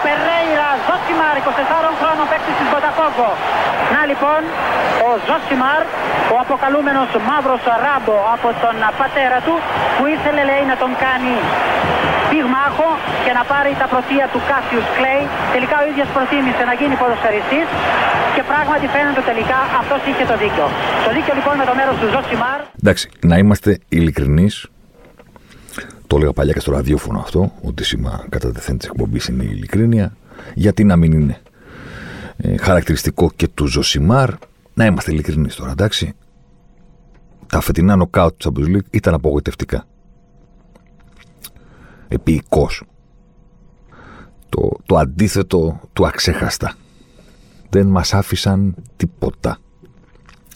Ο Περέιρα Ζωσιμάρ, 24 χρόνων παίκτης της Μποταφόγκο. Να λοιπόν, ο Ζωσιμάρ, ο αποκαλούμενος μαύρος ράμπο από τον πατέρα του, που ήθελε λέει να τον κάνει πυγμάχο και να πάρει τα πρωτεία του Κάσιους Κλέη. Τελικά ο ίδιος προτίμησε να γίνει ποδοσφαιριστής και πράγματι φαίνεται τελικά αυτός είχε το δίκιο. Το δίκιο λοιπόν με το μέρος του Ζωσιμάρ. Εντάξει, να είμαστε ειλικρινείς, το έλεγα παλιά και στο ραδιόφωνο αυτό, ότι σήμα κατατεθέν της εκπομπής είναι η ειλικρίνεια. Γιατί να μην είναι ε, χαρακτηριστικό και του Ζωσιμάρ. Να είμαστε ειλικρινείς τώρα, εντάξει. Τα φετινά νοκάουτ του Champions League ήταν απογοητευτικά επίοικος. Το, το αντίθετο του αξέχαστα. Δεν μας άφησαν τίποτα.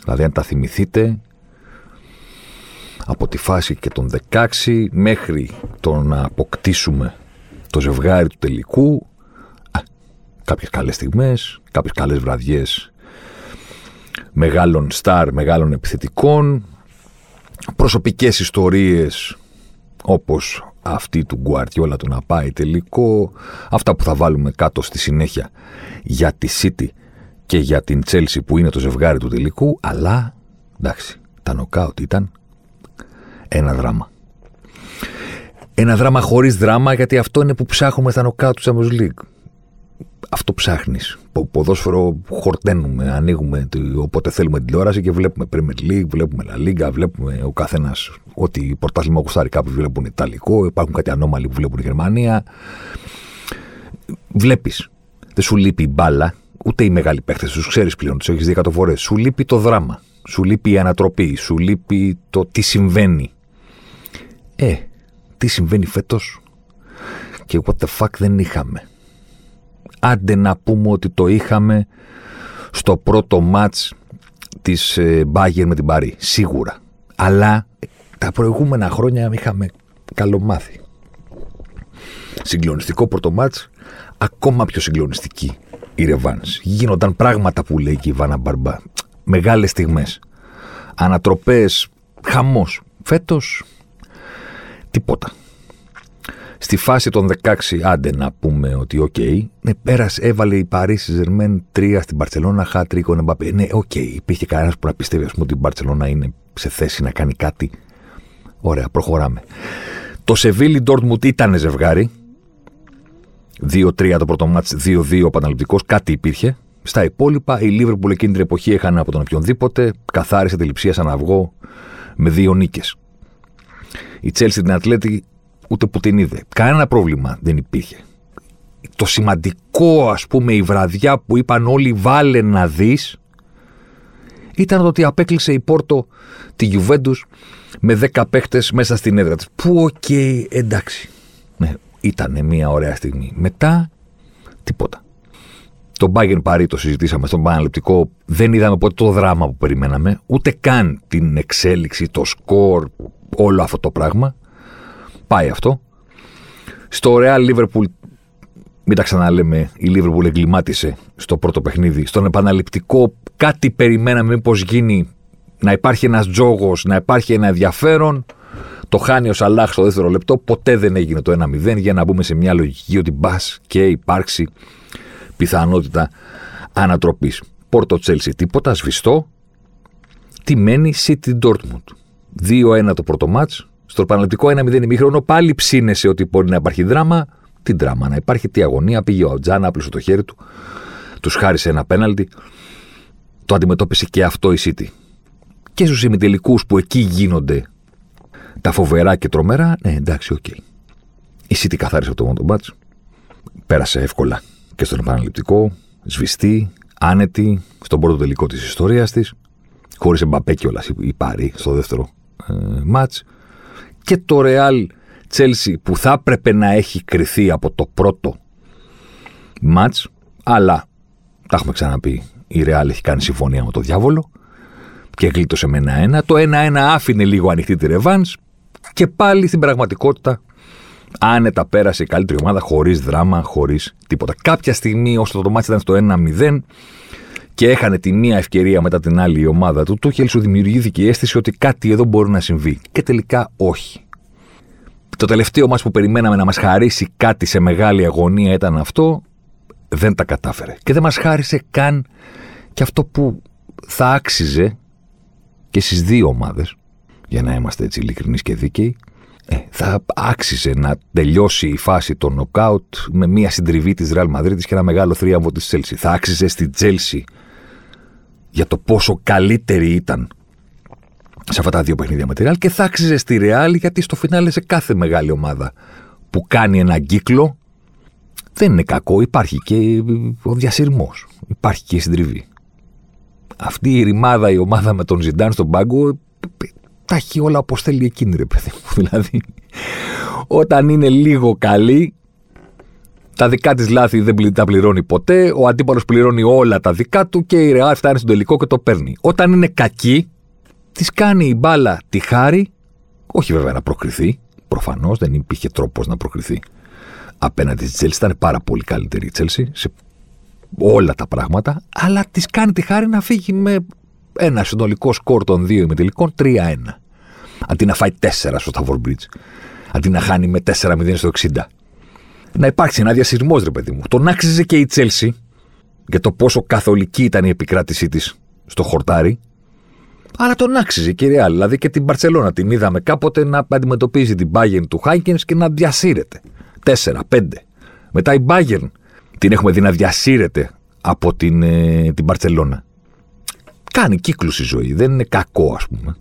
Δηλαδή αν τα θυμηθείτε, από τη φάση και των 16 μέχρι το να αποκτήσουμε το ζευγάρι του τελικού, α, κάποιες καλές στιγμές, κάποιες καλές βραδιές μεγάλων στάρ, μεγάλων επιθετικών, προσωπικές ιστορίες όπως αυτή του Γκουαρτιόλα του να πάει τελικό, αυτά που θα βάλουμε κάτω στη συνέχεια για τη City και για την Chelsea που είναι το ζευγάρι του τελικού, αλλά εντάξει, τα νοκάουτ ήταν ένα δράμα. Ένα δράμα χωρίς δράμα, γιατί αυτό είναι που ψάχνουμε στα νοκάουτ του Champions League αυτό ψάχνεις. Ποδόσφαιρο χορταίνουμε, ανοίγουμε όποτε θέλουμε την τηλεόραση και βλέπουμε Premier League, βλέπουμε La Liga, βλέπουμε ο καθένας ότι πρωτάθλημα γουστάρει κάποιοι βλέπουν Ιταλικό, υπάρχουν κάτι ανώμαλοι που βλέπουν Γερμανία. Βλέπεις. Δεν σου λείπει η μπάλα, ούτε οι μεγάλοι παίχτε, τους ξέρεις πλέον, τους έχεις δει εκατό φορές. Σου λείπει το δράμα. Σου λείπει η ανατροπή. Σου λείπει το τι συμβαίνει. Ε, τι συμβαίνει φέτος; Και what the fuck δεν είχαμε άντε να πούμε ότι το είχαμε στο πρώτο μάτς της ε, Bayern με την Παρή. Σίγουρα. Αλλά τα προηγούμενα χρόνια είχαμε καλομάθει. Συγκλονιστικό πρώτο μάτς, ακόμα πιο συγκλονιστική η Ρεβάνς. Γίνονταν πράγματα που λέει και η Βάνα Μπαρμπά. Μεγάλες στιγμές. Ανατροπές, χαμός. Φέτος, τίποτα. Στη φάση των 16, άντε να πούμε ότι OK, okay, ναι, πέρασε, έβαλε η Παρί Σεν Ζερμέν 3 στην Μπαρτσελόνα, χατ τρικ ο Εμπαπέ. Ναι, OK, okay, υπήρχε κανένας που να πιστεύει πούμε, ότι η Μπαρτσελόνα είναι σε θέση να κάνει κάτι. Ωραία, προχωράμε. Το Σεβίλι Ντόρτμουντ ήταν ζευγάρι. 2-3 το πρώτο ματς, 2-2 το επαναληπτικό, κάτι υπήρχε. Στα υπόλοιπα, η Λίβερπουλ εκείνη την εποχή έχανε από τον οποιονδήποτε, καθάρισε τη Λειψία σαν αυγό με δύο νίκες. Η Τσέλσι την Ατλέτη ούτε που την είδε. Κανένα πρόβλημα δεν υπήρχε. Το σημαντικό, ας πούμε, η βραδιά που είπαν όλοι βάλε να δεις, ήταν το ότι απέκλεισε η Πόρτο τη Γιουβέντους με 10 παίχτες μέσα στην έδρα της. Που OK, okay, εντάξει. Ναι, ήταν μια ωραία στιγμή. Μετά, τίποτα. Το Bayern Paris το συζητήσαμε στον επαναληπτικό. Δεν είδαμε ποτέ το δράμα που περιμέναμε. Ούτε καν την εξέλιξη, το σκορ, όλο αυτό το πράγμα. Πάει αυτό. Στο Real Liverpool, μην τα ξαναλέμε, η Liverpool εγκλημάτισε στο πρώτο παιχνίδι. Στον επαναληπτικό κάτι περιμέναμε μήπως γίνει να υπάρχει ένας τζόγος, να υπάρχει ένα ενδιαφέρον. Το χάνει ο Σαλάχ στο δεύτερο λεπτό. Ποτέ δεν έγινε το 1-0 για να μπούμε σε μια λογική ότι μπας και υπάρξει πιθανότητα ανατροπής. Πόρτο Τσέλσι τίποτα, σβηστό. Τι μένει City Dortmund. 2-1 το πρώτο ματς, στο επαναληπτικό 1-0 ημίχρονο πάλι ψήνεσαι ότι μπορεί να υπάρχει δράμα. Τι δράμα να υπάρχει, τι αγωνία. Πήγε ο Τζαν, άπλωσε το χέρι του, τους χάρισε ένα πέναλτι. Το αντιμετώπισε και αυτό η City. Και στους ημιτελικούς που εκεί γίνονται τα φοβερά και τρομερά, ναι, εντάξει, OK. Okay. Η City καθάρισε το μόνο ματς. Πέρασε εύκολα και στον επαναληπτικό, σβηστή, άνετη, στον πρώτο τελικό της ιστορίας της. Χωρίς εμπαπέ κιόλας η Πάρη στο δεύτερο ε, μάτς και το Real Chelsea που θα έπρεπε να έχει κρυθεί από το πρώτο μάτς, αλλά τα έχουμε ξαναπεί, η Real έχει κάνει συμφωνία με το διάβολο και γλίτωσε με ένα-ένα. Το ένα-ένα άφηνε λίγο ανοιχτή τη Ρεβάνς και πάλι στην πραγματικότητα Άνετα πέρασε η καλύτερη ομάδα, χωρίς δράμα, χωρίς τίποτα. Κάποια στιγμή, όσο το μάτι ήταν στο 1-0 και έχανε τη μία ευκαιρία μετά την άλλη η ομάδα του, Τούχελ σου δημιουργήθηκε η αίσθηση ότι κάτι εδώ μπορεί να συμβεί. Και τελικά όχι. Το τελευταίο μας που περιμέναμε να μας χαρίσει κάτι σε μεγάλη αγωνία ήταν αυτό, δεν τα κατάφερε. Και δεν μας χάρισε καν και αυτό που θα άξιζε και στις δύο ομάδες, για να είμαστε έτσι ειλικρινείς και δίκαιοι, ε, θα άξιζε να τελειώσει η φάση των νοκάουτ με μια συντριβή της Real Madrid και ένα μεγάλο θρίαμβο της Chelsea. Θα άξιζε στη Chelsea για το πόσο καλύτερη ήταν σε αυτά τα δύο παιχνίδια με τη Real και θα άξιζε στη Real γιατί στο φινάλε σε κάθε μεγάλη ομάδα που κάνει έναν κύκλο δεν είναι κακό, υπάρχει και ο διασυρμός, υπάρχει και η συντριβή. Αυτή η ρημάδα, η ομάδα με τον Ζιντάν στον πάγκο, τα έχει όλα όπως θέλει εκείνη, ρε παιδί μου. Δηλαδή, όταν είναι λίγο καλή, τα δικά της λάθη δεν τα πληρώνει ποτέ. Ο αντίπαλος πληρώνει όλα τα δικά του και η Ρεάλ φτάνει στο τελικό και το παίρνει. Όταν είναι κακή, της κάνει η μπάλα τη χάρη, όχι βέβαια να προκριθεί. Προφανώς δεν υπήρχε τρόπος να προκριθεί απέναντι στη Chelsea. Ήταν πάρα πολύ καλύτερη η Chelsea σε όλα τα πράγματα, αλλά της κάνει τη χάρη να φύγει με ένα συνολικό σκορ των δύο ημιτελικών 3-1. Αντί να φάει 4 στο Stafford Bridge. Αντί να χάνει με 4-0 στο 60. Να υπάρξει ένα διασυρμός, ρε παιδί μου. Τον άξιζε και η Chelsea για το πόσο καθολική ήταν η επικράτησή της στο χορτάρι. Αλλά τον άξιζε και η Real. Δηλαδή και την Barcelona την είδαμε κάποτε να αντιμετωπίζει την Bayern του Χάικεν και να διασύρεται. 4-5. Μετά η Bayern την έχουμε δει να διασύρεται από την, ε, την Barcelona. Κάνει κύκλους η ζωή. Δεν είναι κακό, ας πούμε.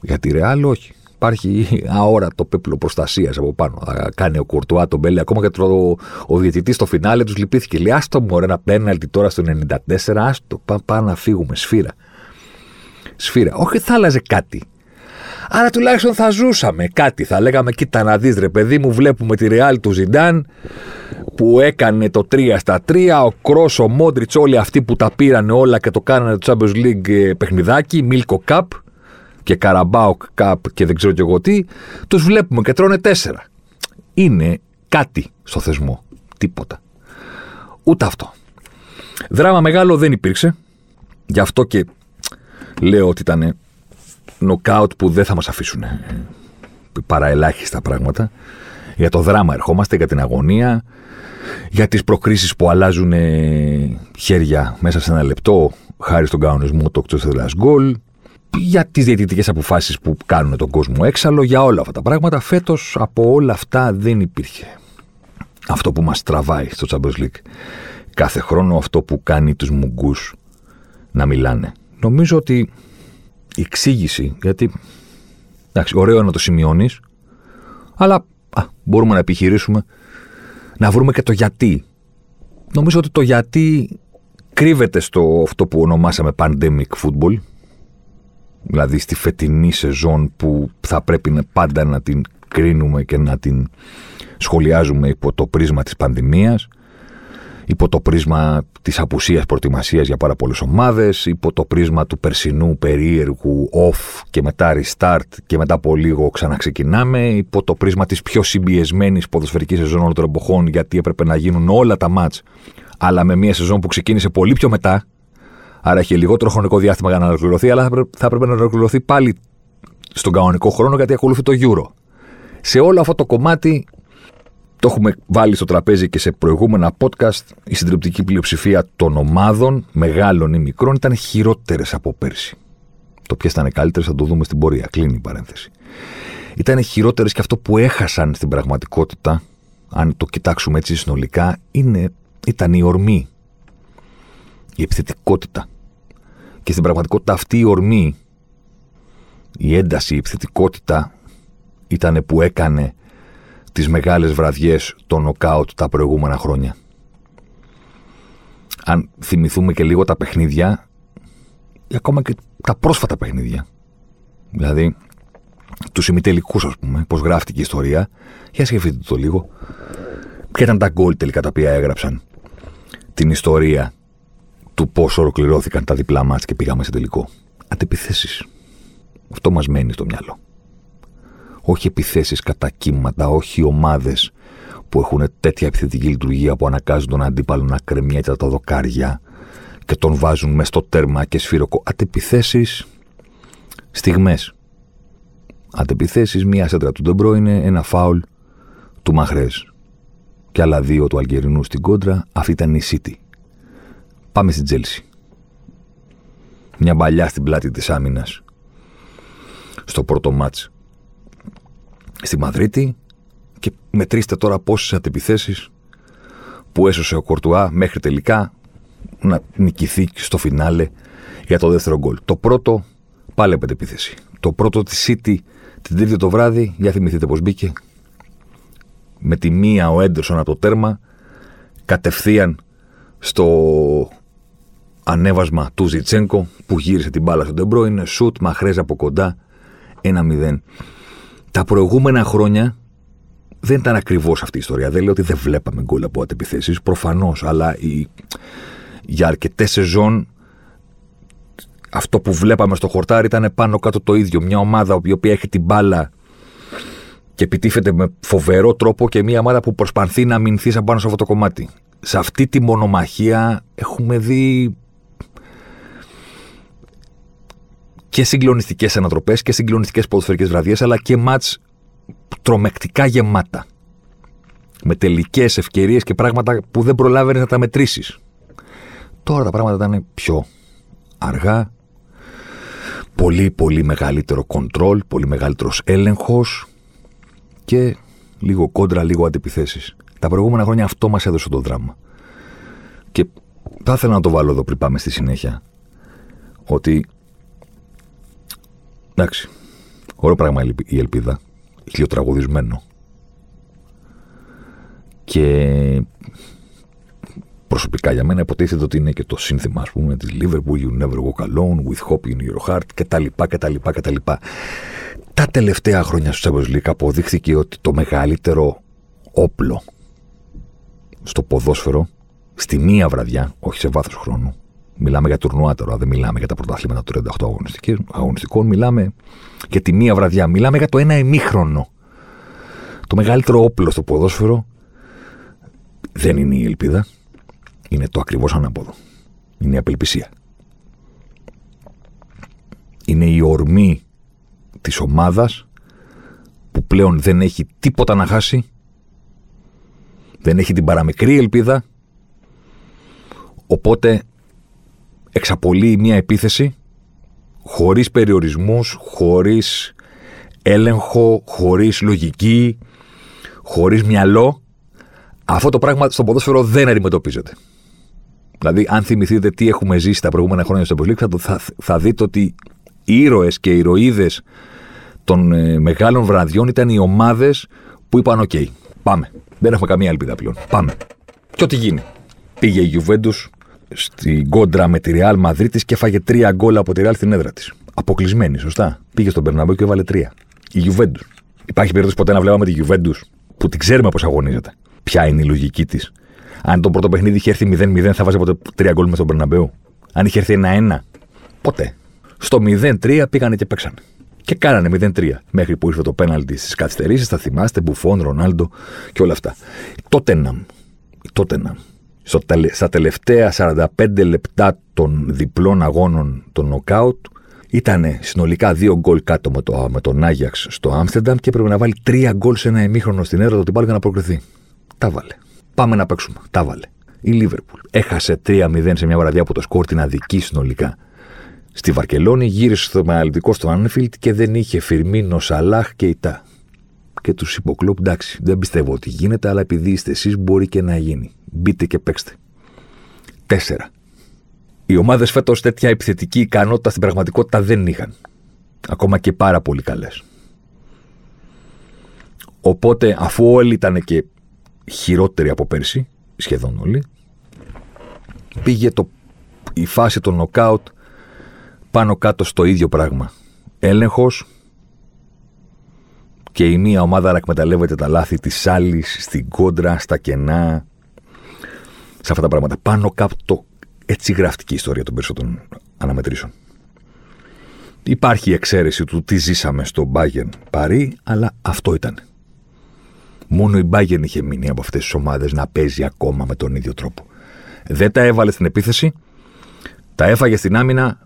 Για τη Ρεάλ, όχι. Υπάρχει αόρατο πέπλο προστασίας από πάνω. Θα κάνει ο Κουρτουά τον Μπέλε. Ακόμα και το, ο διαιτητής στο φινάλε τους λυπήθηκε. Λέει: Άστο μου, ένα πέναλτι τώρα στο 94. Άστο, πάμε να φύγουμε. Σφύρα. Σφύρα. Όχι, θα άλλαζε κάτι. Άρα τουλάχιστον θα ζούσαμε κάτι. Θα λέγαμε, κοίτα να δεις ρε παιδί μου, βλέπουμε τη Ρεάλ του Ζιντάν που έκανε το 3 στα 3, ο Κρός, ο Μόντριτς, όλοι αυτοί που τα πήραν όλα και το κάνανε το Champions League ε, παιχνιδάκι, Μίλκο Cup και Καραμπάοκ Cup και δεν ξέρω κι εγώ τι, τους βλέπουμε και τρώνε 4. Είναι κάτι στο θεσμό. Τίποτα. Ούτε αυτό. Δράμα μεγάλο δεν υπήρξε. Γι' αυτό και λέω ότι ήταν νοκάουτ που δεν θα μας αφήσουν παρά ελάχιστα πράγματα. Για το δράμα ερχόμαστε, για την αγωνία, για τις προκρίσεις που αλλάζουν χέρια μέσα σε ένα λεπτό, χάρη στον κανονισμό το εκτός γκολ, για τις διαιτητικές αποφάσεις που κάνουν τον κόσμο έξαλλο, για όλα αυτά τα πράγματα. Φέτος από όλα αυτά δεν υπήρχε αυτό που μας τραβάει στο Champions League. Κάθε χρόνο αυτό που κάνει τους μουγκούς να μιλάνε. Νομίζω ότι η εξήγηση, γιατί εντάξει, ωραίο να το σημειώνεις, αλλά α, μπορούμε να επιχειρήσουμε να βρούμε και το γιατί. Νομίζω ότι το γιατί κρύβεται στο αυτό που ονομάσαμε pandemic football, δηλαδή στη φετινή σεζόν που θα πρέπει πάντα να την κρίνουμε και να την σχολιάζουμε υπό το πρίσμα της πανδημίας υπό το πρίσμα της απουσίας προετοιμασίας για πάρα πολλές ομάδες, υπό το πρίσμα του περσινού περίεργου off και μετά restart και μετά από λίγο ξαναξεκινάμε, υπό το πρίσμα της πιο συμπιεσμένης ποδοσφαιρικής σεζόν όλων των εποχών γιατί έπρεπε να γίνουν όλα τα μάτς αλλά με μια σεζόν που ξεκίνησε πολύ πιο μετά, άρα έχει λιγότερο χρονικό διάστημα για να ολοκληρωθεί, αλλά θα έπρεπε να ολοκληρωθεί πάλι στον κανονικό χρόνο γιατί ακολουθεί το Euro. Σε όλο αυτό το κομμάτι το έχουμε βάλει στο τραπέζι και σε προηγούμενα podcast. Η συντριπτική πλειοψηφία των ομάδων, μεγάλων ή μικρών, ήταν χειρότερες από πέρσι. Το ποιες ήταν καλύτερες θα το δούμε στην πορεία. Κλείνει η παρένθεση. Ήταν χειρότερες και αυτό που έχασαν στην πραγματικότητα, αν το κοιτάξουμε έτσι συνολικά, είναι, ήταν η ορμή. Η επιθετικότητα. Και στην πραγματικότητα αυτή η ορμή, η ένταση, η επιθετικότητα ήταν που έκανε τις μεγάλες βραδιές των νοκάουτ τα προηγούμενα χρόνια. Αν θυμηθούμε και λίγο τα παιχνίδια, ή ακόμα και τα πρόσφατα παιχνίδια, δηλαδή τους ημιτελικούς ας πούμε, πώς γράφτηκε η ιστορία, για σκεφτείτε το λίγο, ποια ήταν τα γκολ τελικά τα οποία έγραψαν. Την ιστορία του πώς ολοκληρώθηκαν τα διπλά ματς και πήγαμε σε τελικό. Αντεπιθέσεις. Αυτό μας μένει στο μυαλό. Όχι επιθέσεις κατά κύματα, όχι ομάδες που έχουν τέτοια επιθετική λειτουργία που αναγκάζουν τον αντίπαλο να κρεμιέται τα δοκάρια και τον βάζουν μες στο τέρμα και σφυροκοπούν. Αντεπιθέσεις στιγμές. Αντεπιθέσεις, μία σέντρα του Ντε Μπρόινε, ένα φάουλ του Μαχρές. Και άλλα δύο του Αλγερινού στην κόντρα, αυτή ήταν η City. Πάμε στην Τσέλσι. Μια μπαλιά στην πλάτη της άμυνας. Στο πρώτο ματς. Στη Μαδρίτη και μετρήστε τώρα πόσες αντεπιθέσεις που έσωσε ο Κορτουά μέχρι τελικά να νικηθεί στο φινάλε για το δεύτερο γκολ. Το πρώτο, πάλι από αντεπίθεση. Το πρώτο της City την τρίτη το βράδυ, για θυμηθείτε πώς μπήκε. Με τη μία ο Έντερσον από το τέρμα, κατευθείαν στο ανέβασμα του Ζιτσέγκο που γύρισε την μπάλα στον Τεμπρό. Είναι σουτ, μαχρέζ από κοντά, 1-0. Τα προηγούμενα χρόνια δεν ήταν ακριβώς αυτή η ιστορία. Δεν λέω ότι δεν βλέπαμε γκολ από αντεπιθέσεις, προφανώς, αλλά η... για αρκετές σεζόν αυτό που βλέπαμε στο χορτάρι ήταν πάνω κάτω το ίδιο. Μια ομάδα η οποία έχει την μπάλα και επιτίθεται με φοβερό τρόπο και μια ομάδα που προσπαθεί να αμυνθεί σαν πάνω σε αυτό το κομμάτι. Σε αυτή τη μονομαχία έχουμε δει και συγκλονιστικές ανατροπές και συγκλονιστικές ποδοσφαιρικές βραδιές, αλλά και μάτς τρομεκτικά γεμάτα. Με τελικές ευκαιρίες και πράγματα που δεν προλάβαινες να τα μετρήσεις. Τώρα τα πράγματα ήταν πιο αργά, πολύ πολύ μεγαλύτερο κοντρόλ, πολύ μεγαλύτερος έλεγχος και λίγο κόντρα, λίγο αντιπιθέσεις. Τα προηγούμενα χρόνια αυτό μας έδωσε το δράμα. Και θα ήθελα να το βάλω εδώ πριν πάμε στη συνέχεια. Ότι, εντάξει, ωραίο πράγμα η ελπίδα, χιλιοτραγουδισμένο. Και προσωπικά για μένα υποτίθεται ότι είναι και το σύνθημα ας πούμε της Liverpool You never walk alone with hope in your heart και τα λοιπά και τα λοιπά και τα λοιπά. Τα τελευταία χρόνια στο Champions League αποδείχθηκε ότι το μεγαλύτερο όπλο στο ποδόσφαιρο στη μία βραδιά, όχι σε βάθος χρόνου, μιλάμε για τουρνουά τώρα, δεν μιλάμε για τα πρωταθλήματα του 38 αγωνιστικών, μιλάμε για τη μία βραδιά, μιλάμε για το ένα ημίχρονο. Το μεγαλύτερο όπλο στο ποδόσφαιρο δεν είναι η ελπίδα, είναι το ακριβώς ανάποδο. Είναι η απελπισία. Είναι η ορμή της ομάδας που πλέον δεν έχει τίποτα να χάσει, δεν έχει την παραμικρή ελπίδα, οπότε εξαπολύει μια επίθεση χωρίς περιορισμούς, χωρίς έλεγχο, χωρίς λογική, χωρίς μυαλό. Αυτό το πράγμα στο ποδόσφαιρο δεν αντιμετωπίζεται. Δηλαδή, αν θυμηθείτε τι έχουμε ζήσει τα προηγούμενα χρόνια στο Champions θα, θα, θα δείτε ότι οι ήρωες και οι ηρωίδες των ε, μεγάλων βραδιών ήταν οι ομάδες που είπαν: Οκ, πάμε. Δεν έχουμε καμία ελπίδα πλέον. Πάμε. Και ό,τι γίνει. Πήγε η Γιουβέντους στην κόντρα με τη Real Madrid και έφαγε τρία γκολ από τη Real στην έδρα της. Αποκλεισμένη, σωστά. Πήγε στον Μπερναμπέου και έβαλε τρία. Η Γιουβέντου. Υπάρχει περίπτωση ποτέ να βλέπαμε τη Γιουβέντου που την ξέρουμε πώς αγωνίζεται. Ποια είναι η λογική της αν το πρώτο παιχνίδι είχε έρθει 0-0, θα βάζει ποτέ 3 γκολ με τον Περναμπέου. Αν είχε έρθει 1-1, ποτέ. Στο 0-3 πήγανε και παίξανε. Και κάνανε 0-3. Μέχρι που ήρθε το πέναλτι στις καθυστερήσεις, θα θυμάστε, Μπουφόν, Ρονάλντο και όλα αυτά. Τότε να. Τότε να. Στα τελευταία 45 λεπτά των διπλών αγώνων των νοκάουτ ήταν συνολικά δύο γκολ κάτω με, το, με τον Άγιαξ στο Άμστερνταμ και έπρεπε να βάλει τρία γκολ σε ένα ημίχρονο στην έρωτα του για να προκριθεί. Τα βάλε. Πάμε να παίξουμε. Τα βάλε. Η Λίβερπουλ έχασε 3-0 σε μια βραδιά που το σκορ την αδική συνολικά. Στη Βαρκελόνη γύρισε στο αναλυτικό στο Άνφιλτ και δεν είχε Φιρμίνο, Σαλάχ και Ιτά. Και τους είπε ο Κλοπ, εντάξει, δεν πιστεύω ότι γίνεται, αλλά επειδή είστε εσείς, μπορεί και να γίνει. Μπείτε και παίξτε. Τέσσερα. Οι ομάδες φέτος τέτοια επιθετική ικανότητα στην πραγματικότητα δεν είχαν. Ακόμα και πάρα πολύ καλές. Οπότε, αφού όλοι ήταν και χειρότερη από πέρσι, σχεδόν όλοι. Πήγε το, η φάση των νοκάουτ πάνω κάτω στο ίδιο πράγμα. Έλεγχος και η μία ομάδα να εκμεταλλεύεται τα λάθη της άλλης στην κόντρα, στα κενά, σε αυτά τα πράγματα. Πάνω κάτω έτσι γραφτική ιστορία των περισσότερων αναμετρήσεων. Υπάρχει η εξαίρεση του τι ζήσαμε στο Bayern Παρί, αλλά αυτό ήταν. Μόνο η Bayern είχε μείνει από αυτές τις ομάδες να παίζει ακόμα με τον ίδιο τρόπο. Δεν τα έβαλε στην επίθεση, τα έφαγε στην άμυνα,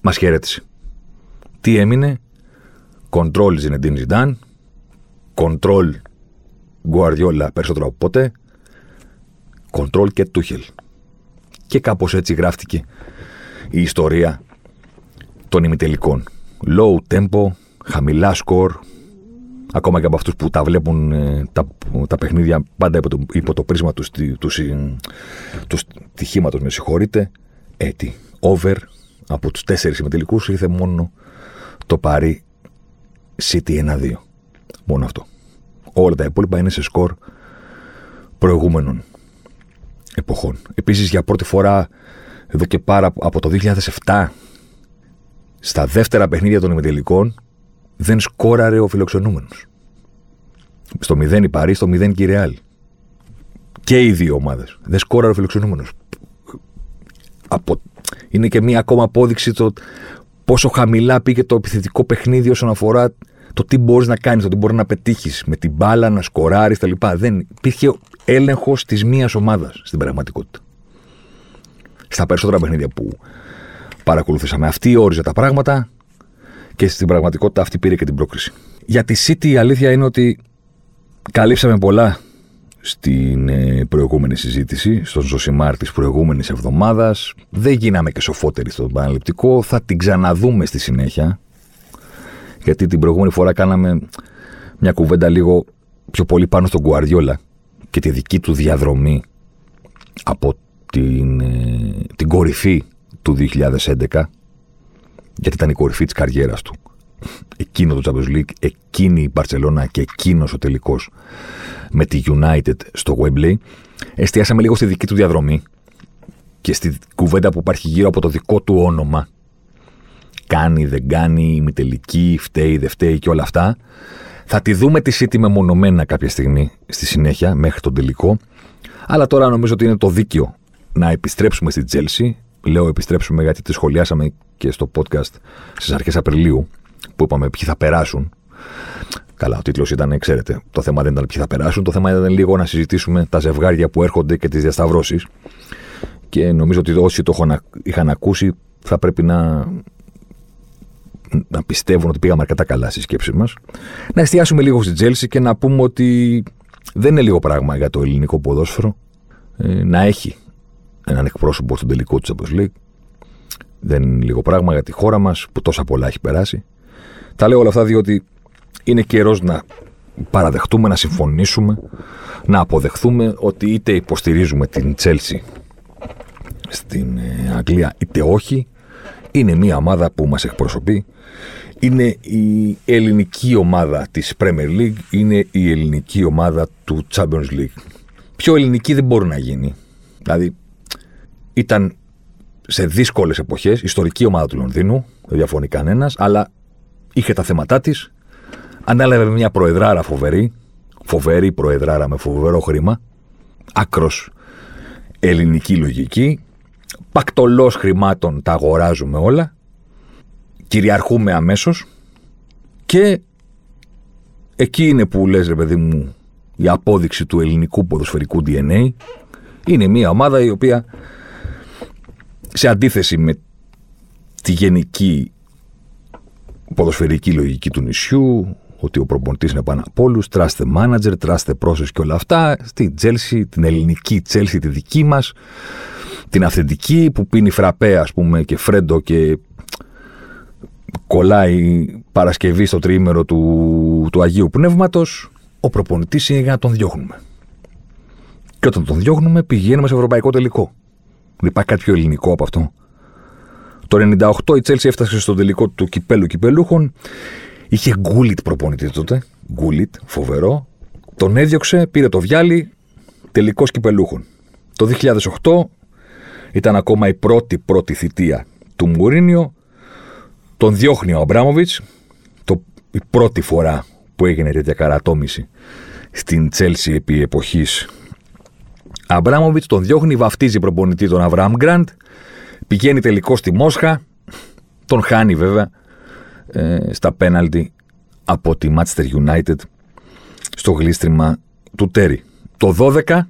μας χαιρέτησε. Τι έμεινε, κοντρόλ Ζινεντίν Ζιντάν, κοντρόλ Γκουαρδιόλα περισσότερο από ποτέ, κοντρόλ και Τούχελ. Και κάπως έτσι γράφτηκε η ιστορία των ημιτελικών. Low tempo, χαμηλά σκορ, ακόμα και από αυτούς που τα βλέπουν ε, τα, τα παιχνίδια πάντα υπό το, υπό το πρίσμα τους, τους, τους στοιχήματο, με συγχωρείτε. Έτσι, over από τους τέσσερις ημιτελικούς ήρθε μόνο το παρί City 1-2. Μόνο αυτό. Όλα τα υπόλοιπα είναι σε σκορ προηγούμενων εποχών. Επίσης για πρώτη φορά εδώ και πάρα από το 2007 στα δεύτερα παιχνίδια των ημιτελικών δεν σκόραρε ο φιλοξενούμενος. Στο 0 η Παρή, στο 0 και η Ρεάλ. Και οι δύο ομάδες. Δεν σκόραρε ο φιλοξενούμενος. Από... Είναι και μία ακόμα απόδειξη το πόσο χαμηλά πήγε το επιθετικό παιχνίδι όσον αφορά το τι μπορείς να κάνεις, το τι μπορεί να πετύχεις με την μπάλα, να σκοράρει κτλ. Δεν υπήρχε έλεγχος της μίας ομάδας στην πραγματικότητα. Στα περισσότερα παιχνίδια που παρακολουθήσαμε. Αυτή όριζε τα πράγματα και στην πραγματικότητα αυτή πήρε και την πρόκριση. Για τη City η αλήθεια είναι ότι καλύψαμε πολλά στην ε, προηγούμενη συζήτηση, στον Ζωσιμάρ της προηγούμενης εβδομάδας. Δεν γίναμε και σοφότεροι στον επαναληπτικό. Θα την ξαναδούμε στη συνέχεια. Γιατί την προηγούμενη φορά κάναμε μια κουβέντα λίγο πιο πολύ πάνω στον Γκουαριόλα και τη δική του διαδρομή από την, ε, την κορυφή του 2011 γιατί ήταν η κορυφή της καριέρας του. Εκείνο το Champions League, εκείνη η Barcelona και εκείνος ο τελικός με τη United στο Wembley. Εστιάσαμε λίγο στη δική του διαδρομή και στη κουβέντα που υπάρχει γύρω από το δικό του όνομα. Κάνει, δεν κάνει, ημιτελική, φταίει, δεν φταίει και όλα αυτά. Θα τη δούμε τη City μεμονωμένα κάποια στιγμή στη συνέχεια, μέχρι τον τελικό. Αλλά τώρα νομίζω ότι είναι το δίκαιο να επιστρέψουμε στη Chelsea. Λέω επιστρέψουμε γιατί τη σχολιάσαμε και στο podcast στις αρχές Απριλίου, που είπαμε ποιοι θα περάσουν. Καλά, ο τίτλος ήταν, ξέρετε, το θέμα δεν ήταν ποιοι θα περάσουν. Το θέμα ήταν λίγο να συζητήσουμε τα ζευγάρια που έρχονται και τις διασταυρώσεις. Και νομίζω ότι όσοι το είχαν ακούσει θα πρέπει να, να πιστεύουν ότι πήγαμε αρκετά καλά στη σκέψη μας. Να εστιάσουμε λίγο στη Τζέλση και να πούμε ότι δεν είναι λίγο πράγμα για το ελληνικό ποδόσφαιρο ε, να έχει έναν εκπρόσωπο στον τελικό του Champions League. Δεν είναι λίγο πράγμα για τη χώρα μας που τόσα πολλά έχει περάσει. Τα λέω όλα αυτά διότι είναι καιρός να παραδεχτούμε, να συμφωνήσουμε, να αποδεχθούμε ότι είτε υποστηρίζουμε την Τσέλσι στην ε, Αγγλία είτε όχι. Είναι μια ομάδα που μας εκπροσωπεί. Είναι η ελληνική ομάδα της Premier League. Είναι η ελληνική ομάδα του Champions League. Πιο ελληνική δεν μπορεί να γίνει. Δηλαδή ήταν σε δύσκολες εποχές, ιστορική ομάδα του Λονδίνου, δεν διαφωνεί κανένας, αλλά είχε τα θέματα της. Ανέλαβε μια προεδράρα φοβερή, φοβερή προεδράρα με φοβερό χρήμα, άκρος ελληνική λογική, πακτολός χρημάτων τα αγοράζουμε όλα, κυριαρχούμε αμέσως και εκεί είναι που λες ρε παιδί μου η απόδειξη του ελληνικού ποδοσφαιρικού DNA. Είναι μια ομάδα η οποία σε αντίθεση με τη γενική ποδοσφαιρική λογική του νησιού, ότι ο προπονητής είναι πάνω από όλους, τράστε manager, τράστε process και όλα αυτά. Στη Chelsea, την ελληνική Chelsea, τη δική μας, την αυθεντική που πίνει φραπέ, ας πούμε, και φρέντο και κολλάει Παρασκευή στο τρίμερο του, του Αγίου Πνεύματος, ο προπονητής είναι για να τον διώχνουμε. Και όταν τον διώχνουμε, πηγαίνουμε σε ευρωπαϊκό τελικό. Δεν υπάρχει κάτι πιο ελληνικό από αυτό. Το 98 η Chelsea έφτασε στο τελικό του κυπέλου κυπελούχων. Είχε γκούλιτ προπονητή τότε. Γκούλιτ, φοβερό. Τον έδιωξε, πήρε το βιάλι, τελικός κυπελούχων. Το 2008 ήταν ακόμα η πρώτη πρώτη θητεία του Μουρίνιο. Τον διώχνει ο Αμπράμοβιτς. Η πρώτη φορά που έγινε τέτοια καρατόμηση στην Τσέλσι επί εποχής Αμπράμοβιτς τον διώχνει, βαφτίζει προπονητή τον Αβραάμ Γκραντ, πηγαίνει τελικό στη Μόσχα, Τον χάνει βέβαια ε, στα πέναλτι από τη Manchester United στο γλίστριμα του Τέρι. Το 12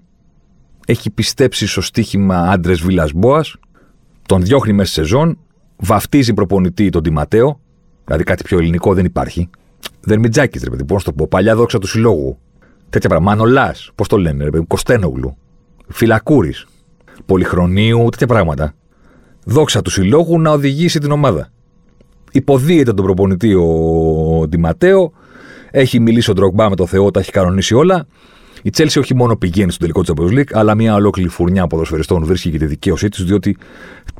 έχει πιστέψει στο στοίχημα άντρες Βίλας Μπόας, τον διώχνει μέσα σε σεζόν, βαφτίζει προπονητή τον Τιματέο, δηλαδή κάτι πιο ελληνικό δεν υπάρχει. Δερμιτζάκη, ρε παιδί, πώς το πω, παλιά δόξα του συλλόγου. Τέτοια πράγματα. Μανολάς, πώς το λένε, ρε παιδί, Κωστένογλου. Φυλακούρης. Πολυχρονίου, τέτοια πράγματα. Δόξα του συλλόγου να οδηγήσει την ομάδα. Υποδίεται τον προπονητή ο Ντιματέο. Έχει μιλήσει ο Ντρογκμπά με το Θεό, τα έχει κανονίσει όλα. Η Τσέλση όχι μόνο πηγαίνει στο τελικό της Champions League, αλλά μια ολόκληρη φουρνιά ποδοσφαιριστών βρίσκει και τη δικαίωσή τους, διότι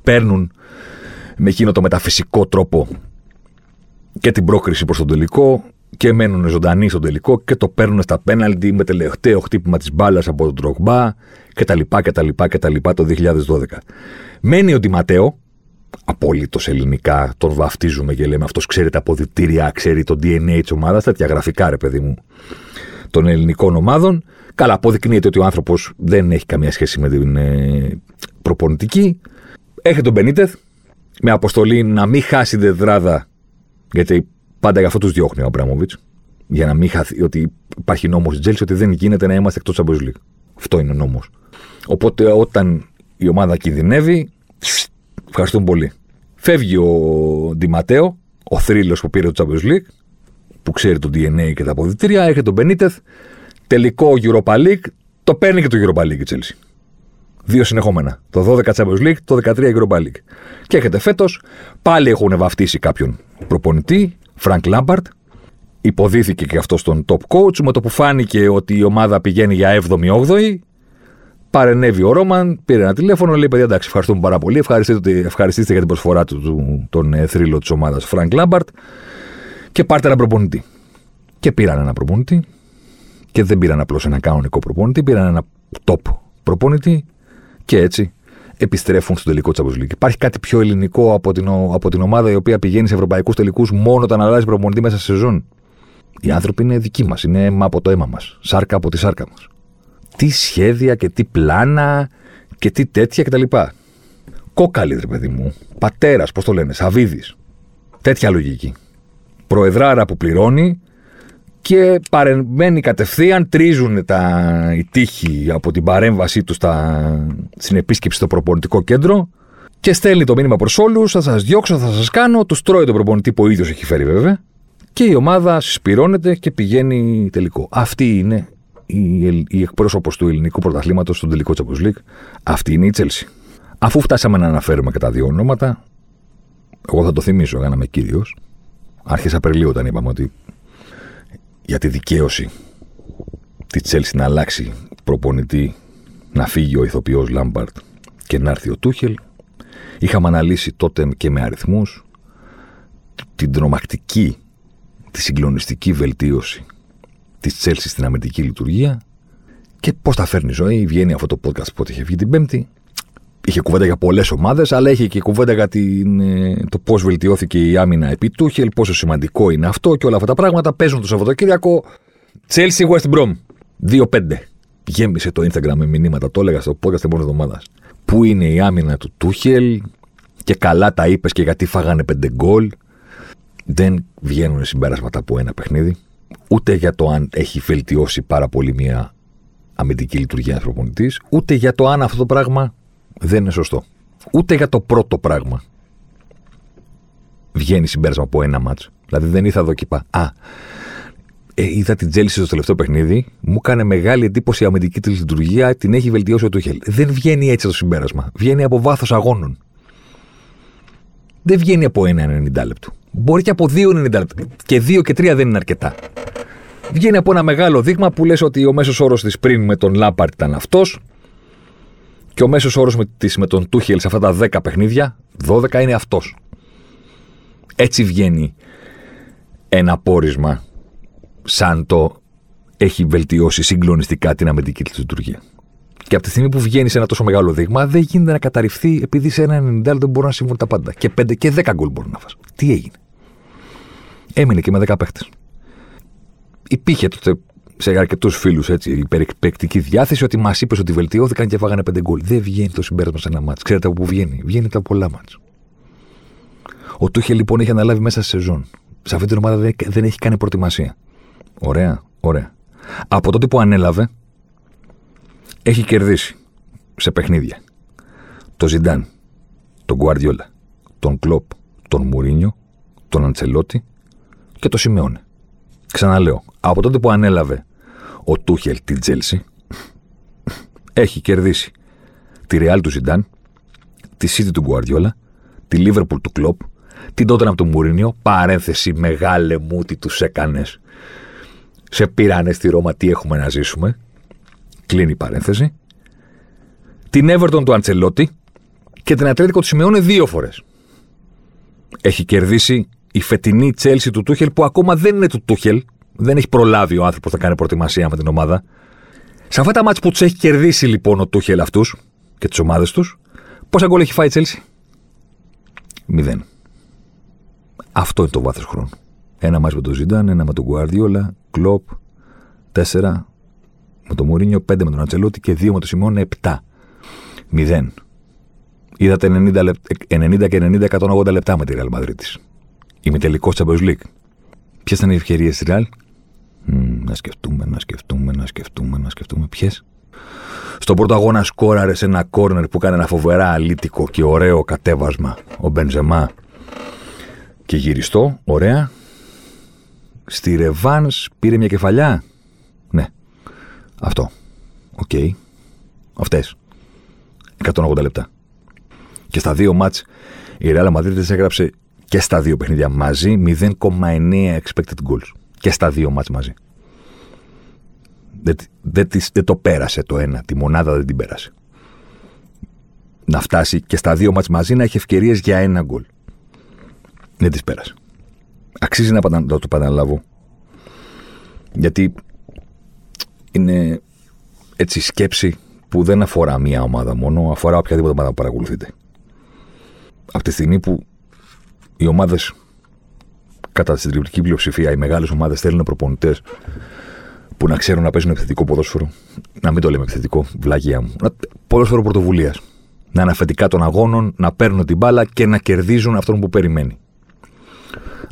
παίρνουν με εκείνο το μεταφυσικό τρόπο και την πρόκριση προς τον τελικό και μένουν ζωντανοί στο τελικό και το παίρνουν στα πέναλτι με τελευταίο χτύπημα της μπάλας από τον Ντρογκμπά κτλ. κτλ, κτλ το 2012. Μένει ο Ντιματέο, απόλυτος ελληνικά, τον βαφτίζουμε και λέμε αυτός ξέρει τα αποδητήρια, ξέρει το DNA της ομάδας, τέτοια γραφικά ρε παιδί μου των ελληνικών ομάδων. Καλά, αποδεικνύεται ότι ο άνθρωπος δεν έχει καμία σχέση με την ε, προπονητική. Έχει τον Μπενίτεθ με αποστολή να μην χάσει την τετράδα, γιατί πάντα για αυτό τους διώχνει ο Αμπράμοβιτς. Για να μην χαθεί, ότι υπάρχει νόμος στην Τζέλσης ότι δεν γίνεται να είμαστε εκτός Champions League. Αυτό είναι ο νόμος. Οπότε όταν η ομάδα κινδυνεύει, ευχαριστούμε πολύ. Φεύγει ο Ντιματέο, ο θρύλος που πήρε το Champions League, που ξέρει το DNA και τα αποδητήρια, έχει τον Μπενίτεθ, τελικό Europa League, το παίρνει και το Europa League η Chelsea. Δύο συνεχόμενα. Το 12 Champions League, το 13 Europa League. Και έχετε φέτος, πάλι έχουν βαφτίσει κάποιον προπονητή, Frank Lampard. Υποδίθηκε και αυτός στον top coach. Με το που φάνηκε ότι η ομάδα πηγαίνει για 7η-8η, παρενέβη ο Ρόμαν, πήρε ένα τηλέφωνο, λέει: Παιδιά, εντάξει, ευχαριστούμε πάρα πολύ. Ευχαριστήστε, ευχαριστήστε για την προσφορά του, του τον ε, θρύλο της ομάδας Frank Lampard και πάρτε ένα προπονητή. Και πήραν ένα προπονητή και δεν πήραν απλώς ένα κανονικό προπονητή, πήραν ένα top προπονητή και έτσι επιστρέφουν στο τελικό Champions League. Υπάρχει κάτι πιο ελληνικό από την, από την ομάδα η οποία πηγαίνει σε ευρωπαϊκούς τελικούς μόνο όταν αλλάζει προπονητή μέσα σε σεζόν; Οι άνθρωποι είναι δικοί μας, είναι αίμα από το αίμα μας, σάρκα από τη σάρκα μας. Τι σχέδια και τι πλάνα και τι τέτοια κτλ. Κόκαλη, ρε παιδί μου. Πατέρας, πώς το λένε, Σαβίδη. Τέτοια λογική προεδράρα που πληρώνει και παρεμβαίνει κατευθείαν, τρίζουν τα, οι τείχοι από την παρέμβασή τους στα, στην επίσκεψη στο προπονητικό κέντρο και στέλνει το μήνυμα προς όλους: Θα σας διώξω, θα σας κάνω. Τους τρώει τον προπονητή που ο ίδιος έχει φέρει βέβαια. Και η ομάδα συσπηρώνεται και πηγαίνει τελικό. Αυτή είναι η, η εκπρόσωπος του ελληνικού πρωταθλήματος στον τελικό Champions League. Αυτή είναι η Chelsea. Αφού φτάσαμε να αναφέρουμε και τα δύο ονόματα, εγώ θα το θυμίσω, έκαναμε κύριο. Αρχές Απριλίου, όταν είπαμε ότι για τη δικαίωση της Τσέλση να αλλάξει προπονητή, να φύγει ο ηθοποιός Λάμπαρτ και να έρθει ο Τούχελ, είχαμε αναλύσει τότε και με αριθμούς την τρομακτική, τη συγκλονιστική βελτίωση της Τσέλση στην αμυντική λειτουργία και πώς τα φέρνει η ζωή. Βγαίνει αυτό το podcast που είχε βγει την Πέμπτη είχε κουβέντα για πολλές ομάδες, αλλά είχε και κουβέντα για την, ε, το πώς βελτιώθηκε η άμυνα επί Τούχελ, πόσο σημαντικό είναι αυτό και όλα αυτά τα πράγματα. Παίζουν το Σαββατοκύριακο. Chelsea West Brom 2-5. Γέμισε το Instagram με μηνύματα, το έλεγα στο podcast την επόμενη εβδομάδα. Πού είναι η άμυνα του Τούχελ και καλά τα είπες και γιατί φάγανε 5 γκολ. Δεν βγαίνουν συμπέρασματα από ένα παιχνίδι. Ούτε για το αν έχει βελτιώσει πάρα πολύ μια αμυντική λειτουργία ένα προπονητή, ούτε για το αν αυτό το πράγμα δεν είναι σωστό. Ούτε για το πρώτο πράγμα βγαίνει συμπέρασμα από ένα μάτσο. Δηλαδή δεν ήρθα εδώ και είπα Α, ε, είδα την Τζέλση στο τελευταίο παιχνίδι, μου έκανε μεγάλη εντύπωση η αμυντική της λειτουργία, την έχει βελτιώσει ο Τούχελ. Δεν βγαίνει έτσι το συμπέρασμα. Βγαίνει από βάθος αγώνων. Δεν βγαίνει από ένα 90 λεπτό. Μπορεί και από δύο 90 λεπτό. Και δύο και τρία δεν είναι αρκετά. Βγαίνει από ένα μεγάλο δείγμα που λες ότι ο μέσος όρος της πριν με τον Λάπαρτ ήταν αυτός, και ο μέσος όρος με, με τον Τούχελ σε αυτά τα 10 παιχνίδια, 12 είναι αυτός. Έτσι βγαίνει ένα πόρισμα σαν το έχει βελτιώσει συγκλονιστικά την αμυντική της λειτουργία. Και από τη στιγμή που βγαίνει σε ένα τόσο μεγάλο δείγμα, δεν γίνεται να καταρριφθεί επειδή σε ένα 90 δεν μπορούν να συμβούν τα πάντα. Και 5 και 10 γκολ μπορούν να φας. Τι έγινε; Έμεινε και με 10 παίχτες. Υπήρχε τότε σε αρκετούς φίλους υπερεκπαικτική διάθεση ότι μας είπες ότι βελτιώθηκαν και φάγανε πέντε γκολ. Δεν βγαίνει το συμπέρασμα σε ένα μάτσο. Ξέρετε από πού βγαίνει. Βγαίνει από πολλά μάτς. Ο Τούχε λοιπόν έχει αναλάβει μέσα στη σεζόν. Σε αυτή την ομάδα δεν έχει κάνει προετοιμασία. Ωραία, ωραία. Από τότε που ανέλαβε, έχει κερδίσει σε παιχνίδια το Ζιντάν, τον Γκουαρδιόλα, τον Κλοπ, τον Μουρίνιο, τον Αντσελότι και το Σιμεόνε. Ξαναλέω, από τότε που ανέλαβε ο Τούχελ την Τσέλσι, έχει κερδίσει τη Ρεάλ του Ζιντάν, τη Σίτι του Γκουαρδιόλα, τη Λίβερπουλ του Κλοπ, την Τότεναμ του Μουρίνιο, παρένθεση μεγάλε μου τι τους έκανες. Σε πήρανε στη Ρώμα τι έχουμε να ζήσουμε. Κλείνει η παρένθεση. Την Everton του Αντσελότη και την Ατλέτικο του Σιμεώνε δύο φορές. Έχει κερδίσει η φετινή Τσέλση του Τούχελ που ακόμα δεν είναι του Τούχελ. Δεν έχει προλάβει ο άνθρωπος να κάνει προετοιμασία με την ομάδα. Σε αυτά τα μάτια που τους έχει κερδίσει λοιπόν ο Τούχελ αυτούς και τις ομάδες τους, πόσα γκολ έχει φάει η Τσέλση. Μηδέν. Αυτό είναι το βάθος χρόνου. Ένα μάτς με τον Ζιντάν, ένα με τον Γκουαρδιόλα, Κλοπ, τέσσερα με τον Μουρίνιο, πέντε με τον Ατσελότη και δύο με τον Σιμών, επτά. Μηδέν. Είδατε 90, 90 και 90, 180 λεπτά με τη Real Madrid της. Ημιτελικός Champions League. Ποιες ήταν οι ευκαιρίες τη Real. να σκεφτούμε, να σκεφτούμε, να σκεφτούμε, να σκεφτούμε. Ποιες; Στον πρώτο αγώνα σκόραρε σε ένα κόρνερ που έκανε ένα φοβερά αλήτικο και ωραίο κατέβασμα ο Μπενζεμά και γυριστό, ωραία. Στη ρεβάνς πήρε μια κεφαλιά. Ναι. Αυτό. OK. Okay. Αυτές. 180 λεπτά. Και στα δύο ματς η Real Madrid έγραψε και στα δύο παιχνίδια μαζί 0,9 expected goals. Και στα δύο ματς μαζί. Δεν, δεν, δεν το πέρασε το ένα. Τη μονάδα δεν την πέρασε. Να φτάσει και στα δύο ματς μαζί να έχει ευκαιρίες για ένα γκολ. Δεν τις πέρασε. Αξίζει να, να το επαναλάβω. Γιατί είναι έτσι σκέψη που δεν αφορά μία ομάδα μόνο, αφορά οποιαδήποτε ομάδα που παρακολουθείτε. Από τη στιγμή που οι ομάδες κατά τη συντριπτική πλειοψηφία, οι μεγάλες ομάδες θέλουν προπονητές που να ξέρουν να παίζουν επιθετικό ποδόσφαιρο. Να μην το λέμε επιθετικό, βλαγία μου. Ποδόσφαιρο πρωτοβουλίας. Να είναι αφεντικά των αγώνων, να παίρνουν την μπάλα και να κερδίζουν αυτόν που περιμένει.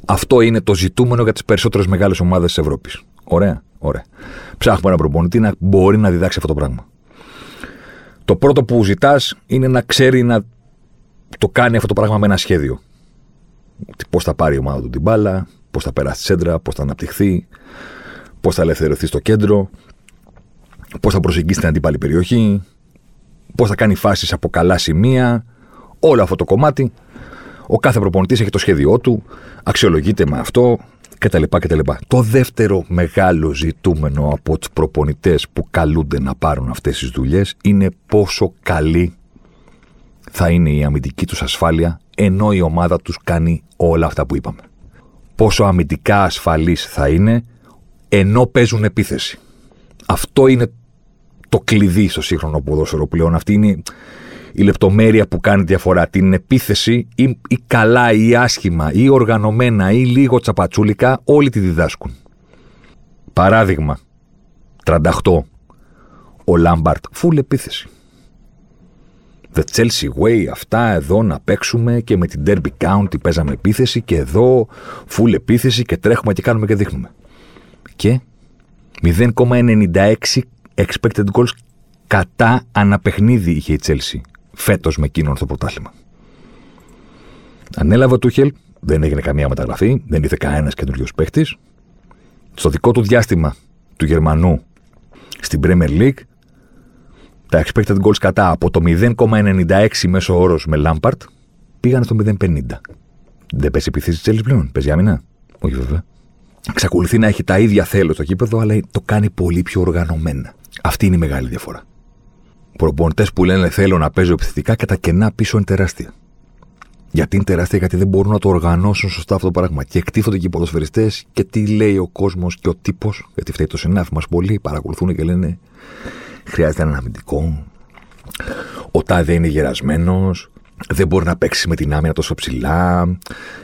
Αυτό είναι το ζητούμενο για τις περισσότερες μεγάλες ομάδες της Ευρώπης. Ωραία, ωραία. Ψάχνουμε ένα προπονητή να μπορεί να διδάξει αυτό το πράγμα. Το πρώτο που ζητάς είναι να ξέρει να το κάνει αυτό το πράγμα με ένα σχέδιο. Πώς θα πάρει η ομάδα του την μπάλα, πώς θα περάσει τη σέντρα, πώς θα αναπτυχθεί, πώς θα ελευθερωθεί στο κέντρο, πώς θα προσεγγίσει την αντίπαλη περιοχή, πώς θα κάνει φάσεις από καλά σημεία. Όλο αυτό το κομμάτι. Ο κάθε προπονητής έχει το σχέδιό του, αξιολογείται με αυτό κτλ. κτλ. Το δεύτερο μεγάλο ζητούμενο από τους προπονητές που καλούνται να πάρουν αυτές τις δουλειές είναι πόσο καλή θα είναι η αμυντική τους ασφάλεια ενώ η ομάδα τους κάνει όλα αυτά που είπαμε. Πόσο αμυντικά ασφαλής θα είναι ενώ παίζουν επίθεση. Αυτό είναι το κλειδί στο σύγχρονο ποδόσφαιρο πλέον. Αυτή είναι η λεπτομέρεια που κάνει διαφορά. Την επίθεση ή, ή καλά ή άσχημα ή οργανωμένα ή λίγο τσαπατσούλικα όλοι τη διδάσκουν. Παράδειγμα, 38. Ο Λάμπαρτ, φουλ επίθεση. The Chelsea Way, αυτά εδώ να παίξουμε και με την Derby County παίζαμε επίθεση και εδώ full επίθεση και τρέχουμε και κάνουμε και δείχνουμε. Και 0,96 expected goals κατά αναπαιχνίδι είχε η Chelsea φέτος με εκείνον στο πρωτάθλημα. Ανέλαβε ο Τούχελ, δεν έγινε καμία μεταγραφή, δεν ήρθε κανένας καινούριος παίχτης. Στο δικό του διάστημα του Γερμανού στην Premier League τα expected goals κατά από το 0,96 μέσο όρος με Lampard πήγαν στο 0,50. Δεν παίζει επιθέσει της πλέον. Παίζει άμυνα. Όχι βέβαια. Εξακολουθεί να έχει τα ίδια θέλω στο κήπεδο, αλλά το κάνει πολύ πιο οργανωμένα. Αυτή είναι η μεγάλη διαφορά. Προπονητές που λένε θέλω να παίζω επιθετικά και τα κενά πίσω είναι τεράστια. Γιατί είναι τεράστια, γιατί δεν μπορούν να το οργανώσουν σωστά αυτό το πράγμα. Και εκτίθονται και οι ποδοσφαιριστές και τι λέει ο κόσμος και ο τύπος, γιατί φταίει το συνάφι μας πολλοί, παρακολουθούν και λένε χρειάζεται έναν αμυντικό. Ο Τάδε είναι γερασμένος. Δεν μπορεί να παίξει με την άμυνα τόσο ψηλά.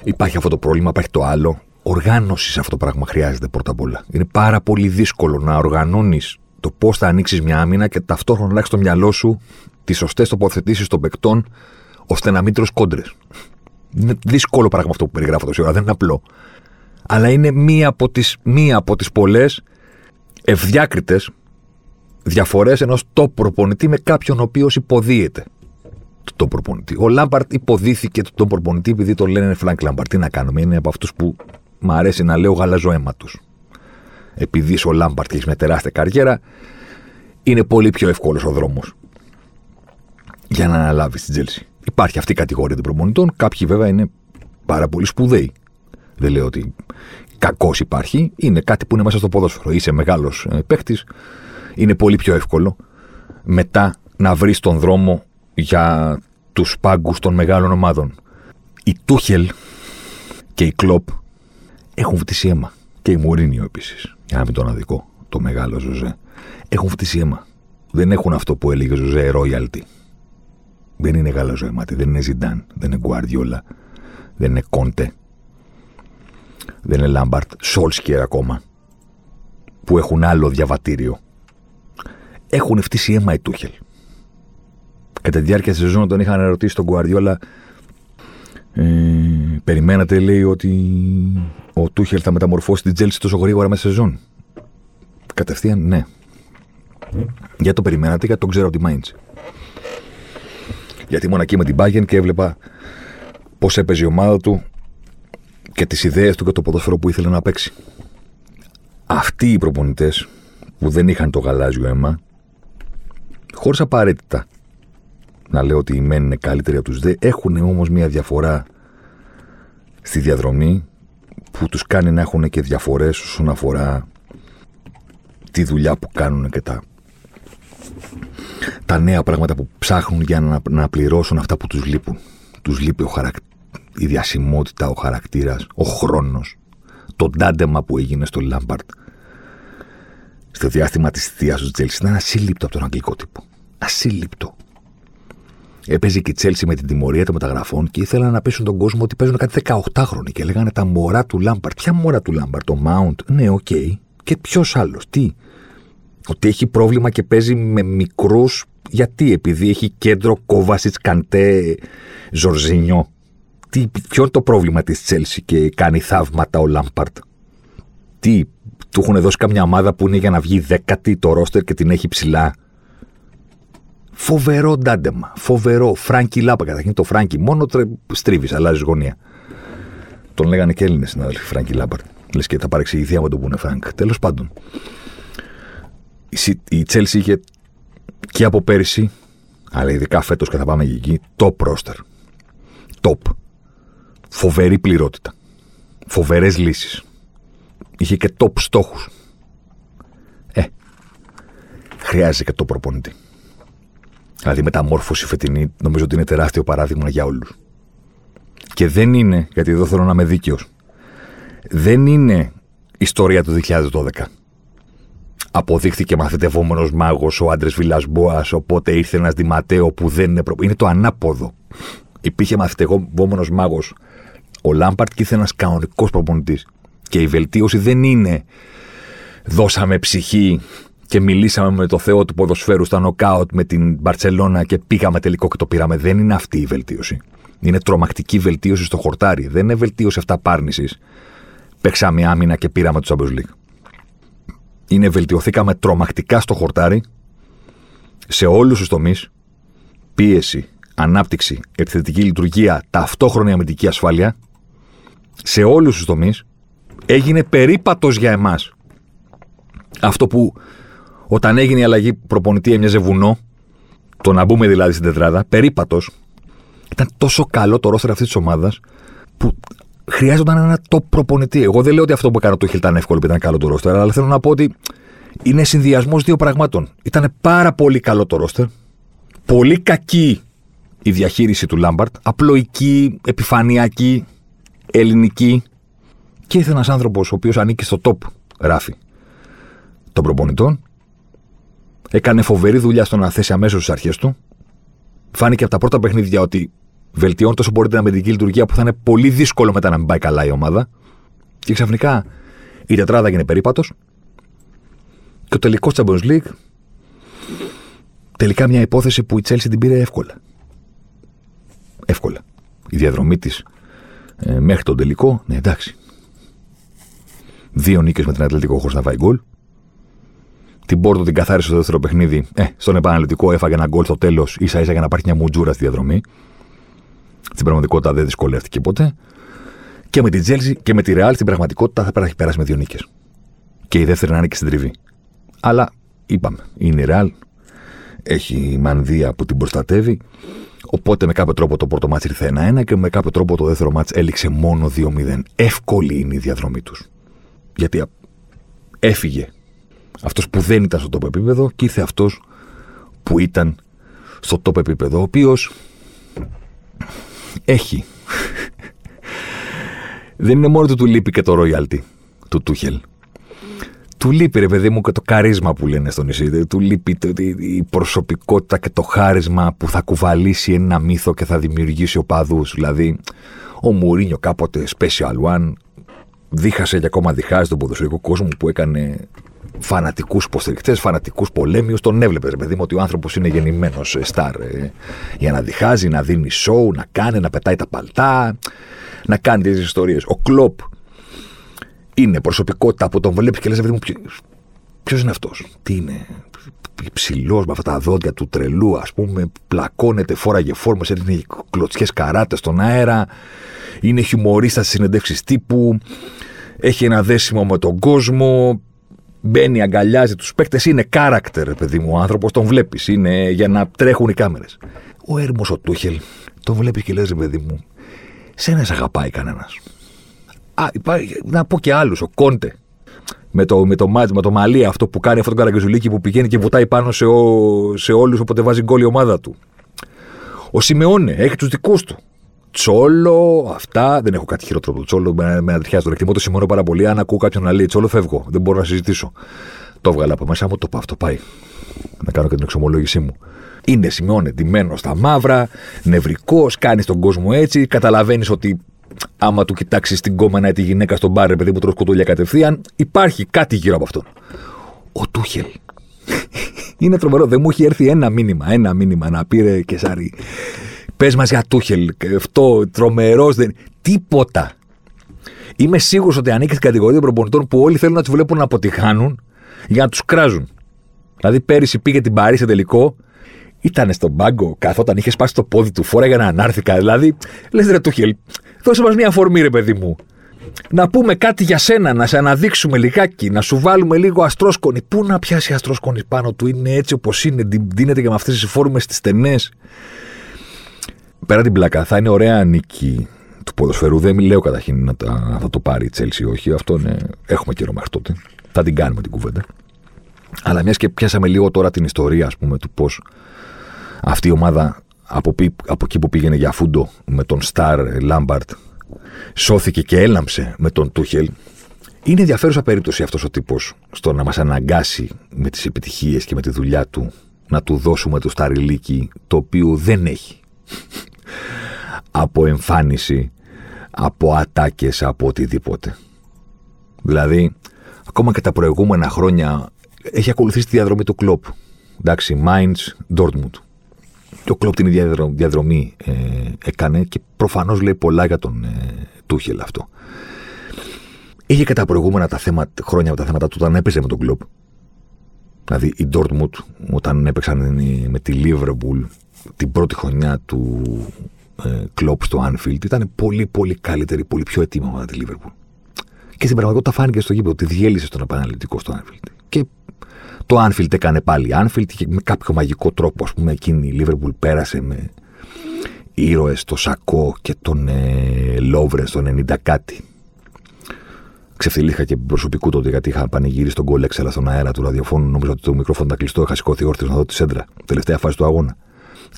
Υπάρχει αυτό το πρόβλημα, υπάρχει το άλλο. Οργάνωσης σε αυτό το πράγμα χρειάζεται πρώτα απ' όλα. Είναι πάρα πολύ δύσκολο να οργανώνεις το πώς θα ανοίξεις μια άμυνα και ταυτόχρονα να έχει στο μυαλό σου τις σωστές τοποθετήσεις των παικτών ώστε να μην τρως κόντρες. Είναι δύσκολο πράγμα αυτό που περιγράφω τόση ώρα, δεν είναι απλό. Αλλά είναι μία από τις μία από τις πολλές ευδιάκριτες διαφορές ενός top προπονητή με κάποιον ο οποίος υποδύεται τον προπονητή. Ο Λάμπαρντ υποδύθηκε τον προπονητή επειδή τον λένε Φρανκ Λάμπαρντ. Τι να κάνουμε, είναι από αυτούς που μου αρέσει να λέω γαλαζοαίματους. Επειδή είσαι ο Λάμπαρντ και έχεις μια τεράστια καριέρα, είναι πολύ πιο εύκολος ο δρόμος για να αναλάβεις την Τσέλσι. Υπάρχει αυτή η κατηγορία των προπονητών. Κάποιοι βέβαια είναι πάρα πολύ σπουδαίοι. Δεν λέω ότι κακός υπάρχει. Είναι κάτι που είναι μέσα στο ποδόσφαιρο. Είσαι μεγάλος ε, παίχτη. Είναι πολύ πιο εύκολο μετά να βρεις τον δρόμο για τους πάγκους των μεγάλων ομάδων. Η Τούχελ και η Κλοπ έχουν φτύσει αίμα. Και η Μουρίνιο επίσης. Για να μην τον αδικό, το μεγάλο Ζωζέ. Έχουν φτύσει αίμα. Δεν έχουν αυτό που έλεγε ο Ζωζέ royalty. Δεν είναι γαλαζοαίματι, δεν είναι Ζιντάν, δεν είναι Γκουαρδιόλα, δεν είναι Κόντε, δεν είναι Λάμπαρντ, Σόλσκιερ ακόμα, που έχουν άλλο διαβατήριο. Έχουν φτύσει αίμα οι Τούχελ. Κατά τη διάρκεια της σεζόν τον είχαν ερωτήσει τον Γκουαρδιόλα. Ε, περιμένατε, λέει, ότι ο Τούχελ θα μεταμορφώσει την Τσέλσι τόσο γρήγορα μέσα σεζόν; Κατευθείαν, ναι. Γιατί το περιμένατε, γιατί τον ξέρω από τη Μάιντς. Γιατί ήμουν εκεί με την Bayern και έβλεπα πώς έπαιζε η ομάδα του και τις ιδέες του και το ποδόσφαιρο που ήθελε να παίξει. Αυτοί οι προπονητές που δεν είχαν το γαλάζιο αίμα, χωρίς απαραίτητα να λέω ότι οι μεν είναι καλύτεροι από τους δε, έχουν όμως μια διαφορά στη διαδρομή που τους κάνει να έχουν και διαφορές όσον αφορά τη δουλειά που κάνουν και τα τα νέα πράγματα που ψάχνουν για να, να πληρώσουν αυτά που τους λείπουν. Τους λείπει ο χαρακ... η διασημότητα, ο χαρακτήρας, ο χρόνος, το ντάντεμα που έγινε στο Λάμπαρντ στο διάστημα της θητείας του στην Τσέλσι ήταν ασύλληπτο από τον αγγλικό τύπο. Ασύλληπτο. Έπαιζε και η Τσέλσι με την τιμωρία των μεταγραφών και ήθελαν να πείσουν τον κόσμο ότι παίζουν κάτι 18χρονοι και λέγανε τα μωρά του Λάμπαρντ. Ποια μωρά του Λάμπαρντ, το Mount. Ναι, OK. Okay. Και ποιος άλλος, τι; Ότι έχει πρόβλημα και παίζει με μικρούς. Γιατί, επειδή έχει κέντρο Κόβασιτς, Καντέ, Ζορζίνιο. Τι, ποιο είναι το πρόβλημα της Τσέλση και κάνει θαύματα ο Λάμπαρτ; Τι, του έχουν δώσει καμιά ομάδα που είναι για να βγει δέκατη το ρόστερ και την έχει ψηλά; Φοβερό ντάντεμα. Φοβερό. Φράγκι Λάπα. Καταρχήν το Φράγκι. Μόνο τρε... στρίβεις, αλλάζεις γωνία. Τον λέγανε και Έλληνες συνάδελφοι, Φράγκι Λάμπαρτ. Λες και θα παρεξηγηθεί από το που είναι Φράγκ. Τέλος πάντων η Chelsea είχε και από πέρυσι, αλλά ειδικά φέτος και θα πάμε εκεί, top roster. Top. Φοβερή πληρότητα. Φοβερές λύσεις. Είχε και top στόχους. Ε, χρειάζεται και το προπονητή. Δηλαδή, η μεταμόρφωση φετινή νομίζω ότι είναι τεράστιο παράδειγμα για όλους. Και δεν είναι, γιατί εδώ θέλω να είμαι δίκαιος, δεν είναι ιστορία του 2012 αποδείχθηκε μαθητευόμενο μάγος ο άντρες Βιλασμπόας, οπότε ήρθε ένας Δηματέο που δεν είναι. Προ... Είναι το ανάποδο. Υπήρχε μαθητευόμενο μάγος ο Λάμπαρτ και ήρθε ένας κανονικός προπονητής. Και η βελτίωση δεν είναι δώσαμε ψυχή και μιλήσαμε με το Θεό του ποδοσφαίρου στα νοκάουτ με την Μπαρσελόνα και πήγαμε τελικό και το πήραμε. Δεν είναι αυτή η βελτίωση. Είναι τρομακτική βελτίωση στο χορτάρι. Δεν είναι βελτίωση αυταπάρνηση. Παίξαμε άμυνα και πήραμε το Champions League είναι βελτιωθήκαμε τρομακτικά στο χορτάρι σε όλους τους τομείς πίεση, ανάπτυξη, επιθετική λειτουργία, ταυτόχρονη αμυντική ασφάλεια σε όλους τους τομείς έγινε περίπατος για εμάς. Αυτό που όταν έγινε η αλλαγή προπονητή έμοιαζε βουνό, το να μπούμε δηλαδή στην τετράδα, περίπατος, ήταν τόσο καλό το ρόστερ αυτής της ομάδας που χρειάζονταν ένα top προπονητή. Εγώ δεν λέω ότι αυτό που έκανε το ήταν εύκολο που ήταν καλό το ρόστερ, αλλά θέλω να πω ότι είναι συνδυασμός δύο πραγμάτων. Ήταν πάρα πολύ καλό το ρόστερ, πολύ κακή η διαχείριση του Λάμπαρτ, απλοϊκή, επιφανειακή, ελληνική. Και ήρθε ένας άνθρωπος ο οποίος ανήκει στο top, γράφει, των προπονητών. Έκανε φοβερή δουλειά στο να θέσει αμέσως τις αρχές του. Φάνηκε από τα πρώτα παιχνίδια ότι βελτιώνει τόσο μπορεί την αμυντική λειτουργία που θα είναι πολύ δύσκολο μετά να μην πάει καλά η ομάδα. Και ξαφνικά η τετράδα έγινε περίπατος. Και ο τελικός Champions League τελικά μια υπόθεση που η Chelsea την πήρε εύκολα. Εύκολα. Η διαδρομή της ε, μέχρι τον τελικό, ναι, εντάξει. Δύο νίκες με την Ατλέτικο χωρίς να φάει γκολ. Την Πόρτο την καθάρισε στο δεύτερο παιχνίδι. Ε, στον επαναληπτικό έφαγε ένα γκολ στο τέλος, ίσα ίσα για να υπάρχει μια μουτζούρα στη διαδρομή. Στην πραγματικότητα δεν δυσκολεύτηκε ποτέ. Και με την Τσέλσι και με τη Ρεάλ στην πραγματικότητα θα έχει περάσει με δύο νίκες. Και η δεύτερη να είναι και στην τριβή. Αλλά είπαμε, είναι η Ρεάλ. Έχει μανδύα που την προστατεύει. Οπότε με κάποιο τρόπο το πρώτο ματς ήρθε 1-1 και με κάποιο τρόπο το δεύτερο μάτς έληξε μόνο 2-0. Εύκολη είναι η διαδρομή τους. Γιατί έφυγε αυτός που δεν ήταν στο top επίπεδο και ήρθε αυτός που ήταν στο top επίπεδο, ο οποίος έχει. δεν είναι μόνο ότι του λείπει και το royalty του Τούχελ. Του λείπει, ρε παιδί μου, και το καρίσμα που λένε στο νησί. Του λείπει η προσωπικότητα και το χάρισμα που θα κουβαλήσει ένα μύθο και θα δημιουργήσει οπαδούς. Δηλαδή, ο Μουρίνιο κάποτε Special One δίχασε και ακόμα διχάζει τον ποδοσφαιρικό κόσμο που έκανε φανατικούς υποστηρικτές, φανατικούς πολέμιους. Τον έβλεπες, ρε παιδί μου, ότι ο άνθρωπος είναι γεννημένος στάρ. Ε, για να διχάζει, να δίνει σοου, να κάνει, να πετάει τα παλτά, να κάνει τέτοιες ιστορίες. Ο Κλοπ είναι προσωπικότητα που τον βλέπεις και λες, παιδί μου, ποιος είναι αυτός; Τι είναι, ψηλός με αυτά τα δόντια του τρελού, ας πούμε, πλακώνεται, φόραγε φόρμες, έδινε κλωτσιές καράτες στον αέρα. Είναι χιουμορίστας στις συνεντεύξεις τύπου. Έχει ένα δέσιμο με τον κόσμο μπαίνει, αγκαλιάζει τους παίκτες. Είναι character, παιδί μου, ο άνθρωπος, τον βλέπεις. Είναι για να τρέχουν οι κάμερες. Ο έρμος ο Τούχελ, τον βλέπεις και λες, παιδί μου, σε ένα αγαπάει κανένας. Να πω και άλλους, ο Κόντε. Με το, με το μάτς, με το μαλλί αυτό που κάνει αυτό το καραγκεζουλίκι που πηγαίνει και βουτάει πάνω σε, σε όλους όποτε βάζει γκολ η ομάδα του. Ο Σιμεώνε έχει τους δικούς του. Τσόλο, αυτά. Δεν έχω κάτι χειρότερο από το Τσόλο. Με, με αντριχιάζει το εκτιμώ το σημαίνω πάρα πολύ. Αν ακούω κάποιον να λέει Τσόλο, φεύγω. Δεν μπορώ να συζητήσω. Το έβγαλα από μέσα μου, το πάω. Αυτό πάει. Να κάνω και την εξομολόγησή μου. Είναι σημειώνε ντυμένο στα μαύρα, νευρικός, κάνει τον κόσμο έτσι. Καταλαβαίνεις ότι άμα του κοιτάξεις την κόμενα τη γυναίκα στον μπάρ, επειδή μου τρως κουτούλια κατευθείαν, υπάρχει κάτι γύρω από αυτόν. Ο Τούχελ. Είναι τρομερό. Δεν μου έχει έρθει ένα μήνυμα, ένα μήνυμα να πήρε και σάρι. Πες μας για Τούχελ, αυτό, τρομερός. Δεν... Τίποτα. Είμαι σίγουρος ότι ανήκει στην κατηγορία των προπονητών που όλοι θέλουν να τους βλέπουν να αποτυχάνουν για να τους κράζουν. Δηλαδή, πέρυσι πήγε την Παρή σε τελικό, ήταν στον πάγκο, καθόταν, είχε σπάσει το πόδι του, φόραγε ένα ανάρθηκα. Δηλαδή, λες ρε Τούχελ, δώσε μας μια αφορμή, ρε παιδί μου. Να πούμε κάτι για σένα, να σε αναδείξουμε λιγάκι, να σου βάλουμε λίγο αστρόσκονη. Πού να πιάσει αστρόσκονη πάνω του, είναι έτσι όπως είναι, δίνεται και με αυτές τις φόρμες τις στενές πέρα την πλάκα, θα είναι ωραία νίκη του ποδοσφαιρού. Δεν λέω καταρχήν να, τα, θα το πάρει η Τσέλση όχι. Αυτό είναι, έχουμε καιρό μέχρι τότε. Θα την κάνουμε την κουβέντα. Αλλά μιας και πιάσαμε λίγο τώρα την ιστορία, ας πούμε, του πώς αυτή η ομάδα από, από εκεί που πήγαινε για φούντο με τον Σταρ Λάμπαρτ σώθηκε και έλαμψε με τον Τούχελ. Είναι ενδιαφέρουσα περίπτωση αυτός ο τύπος στο να μας αναγκάσει με τις επιτυχίες και με τη δουλειά του να του δώσουμε το Σταριλίκι το οποίο δεν έχει από εμφάνιση, από ατάκες, από οτιδήποτε. Δηλαδή, ακόμα και τα προηγούμενα χρόνια έχει ακολουθήσει τη διαδρομή του κλοπ. Εντάξει, Mainz, Dortmund. Και ο κλοπ την ίδια διαδρομή ε, έκανε και προφανώς λέει πολλά για τον ε, Τούχελ αυτό. Είχε και τα προηγούμενα τα θέματα, χρόνια τα θέματα του όταν έπαιζε με τον κλοπ. Δηλαδή η Dortmund όταν έπαιξαν με τη Liverpool την πρώτη χρονιά του ε, Κλόπ στο Anfield ήταν πολύ πολύ καλύτερη, πολύ πιο έτοιμη από τη Liverpool. Και στην πραγματικότητα φάνηκε στο γήπεδο ότι διέλυσε στον επαναληπτικό στο Anfield. Και το Anfield έκανε πάλι Anfield και με κάποιο μαγικό τρόπο, ας πούμε, εκείνη η Liverpool πέρασε με ήρωες το Σακό και τον ε, Λόβρε στο 90 κάτι. Ξεφτυλίχα και προσωπικού τότε γιατί είχα πανηγύρει στον κόλλεξ έξελα στον αέρα του ραδιοφώνου. Νομίζω ότι το μικρόφωνο ήταν κλειστό. Είχα σηκώθει όρθιος να δω τη σέντρα. Τελευταία φάση του αγώνα.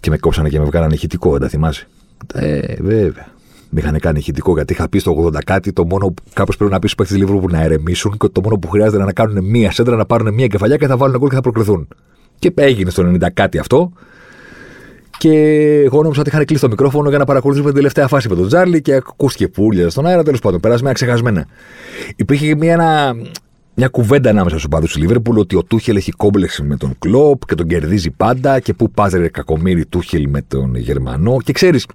Και με κόψανε και με βγάλανε ηχητικό, δεν τα θυμάσαι. Ε, βέβαια. Με είχαν κάνει ηχητικό γιατί είχα πει στο 80 κάτι το μόνο που κάπως πρέπει να πεις στους παίχτε Λίβρου που να ερεμήσουν και το μόνο που χρειάζεται είναι να κάνουν μία σέντρα, να πάρουν μία κεφαλιά και θα βάλουν γκολ και θα προκριθούν. Και έγινε στο 90 κάτι αυτό. Και εγώ νόμιζα ότι είχαν κλείσει το μικρόφωνο για να παρακολουθήσουμε την τελευταία φάση με τον Τζάρλι και ακούστηκε πουλια στον αέρα. Τέλος πάντων, περάσαμε ξεχασμένα. Υπήρχε μια, ένα, μια κουβέντα ανάμεσα στους παδού του Λίβερπουλ ότι ο Τούχελ έχει κόμπλεξ με τον Κλοπ και τον κερδίζει πάντα και πού πάζερε κακομίρι Τούχελ με τον Γερμανό. Και ξέρεις,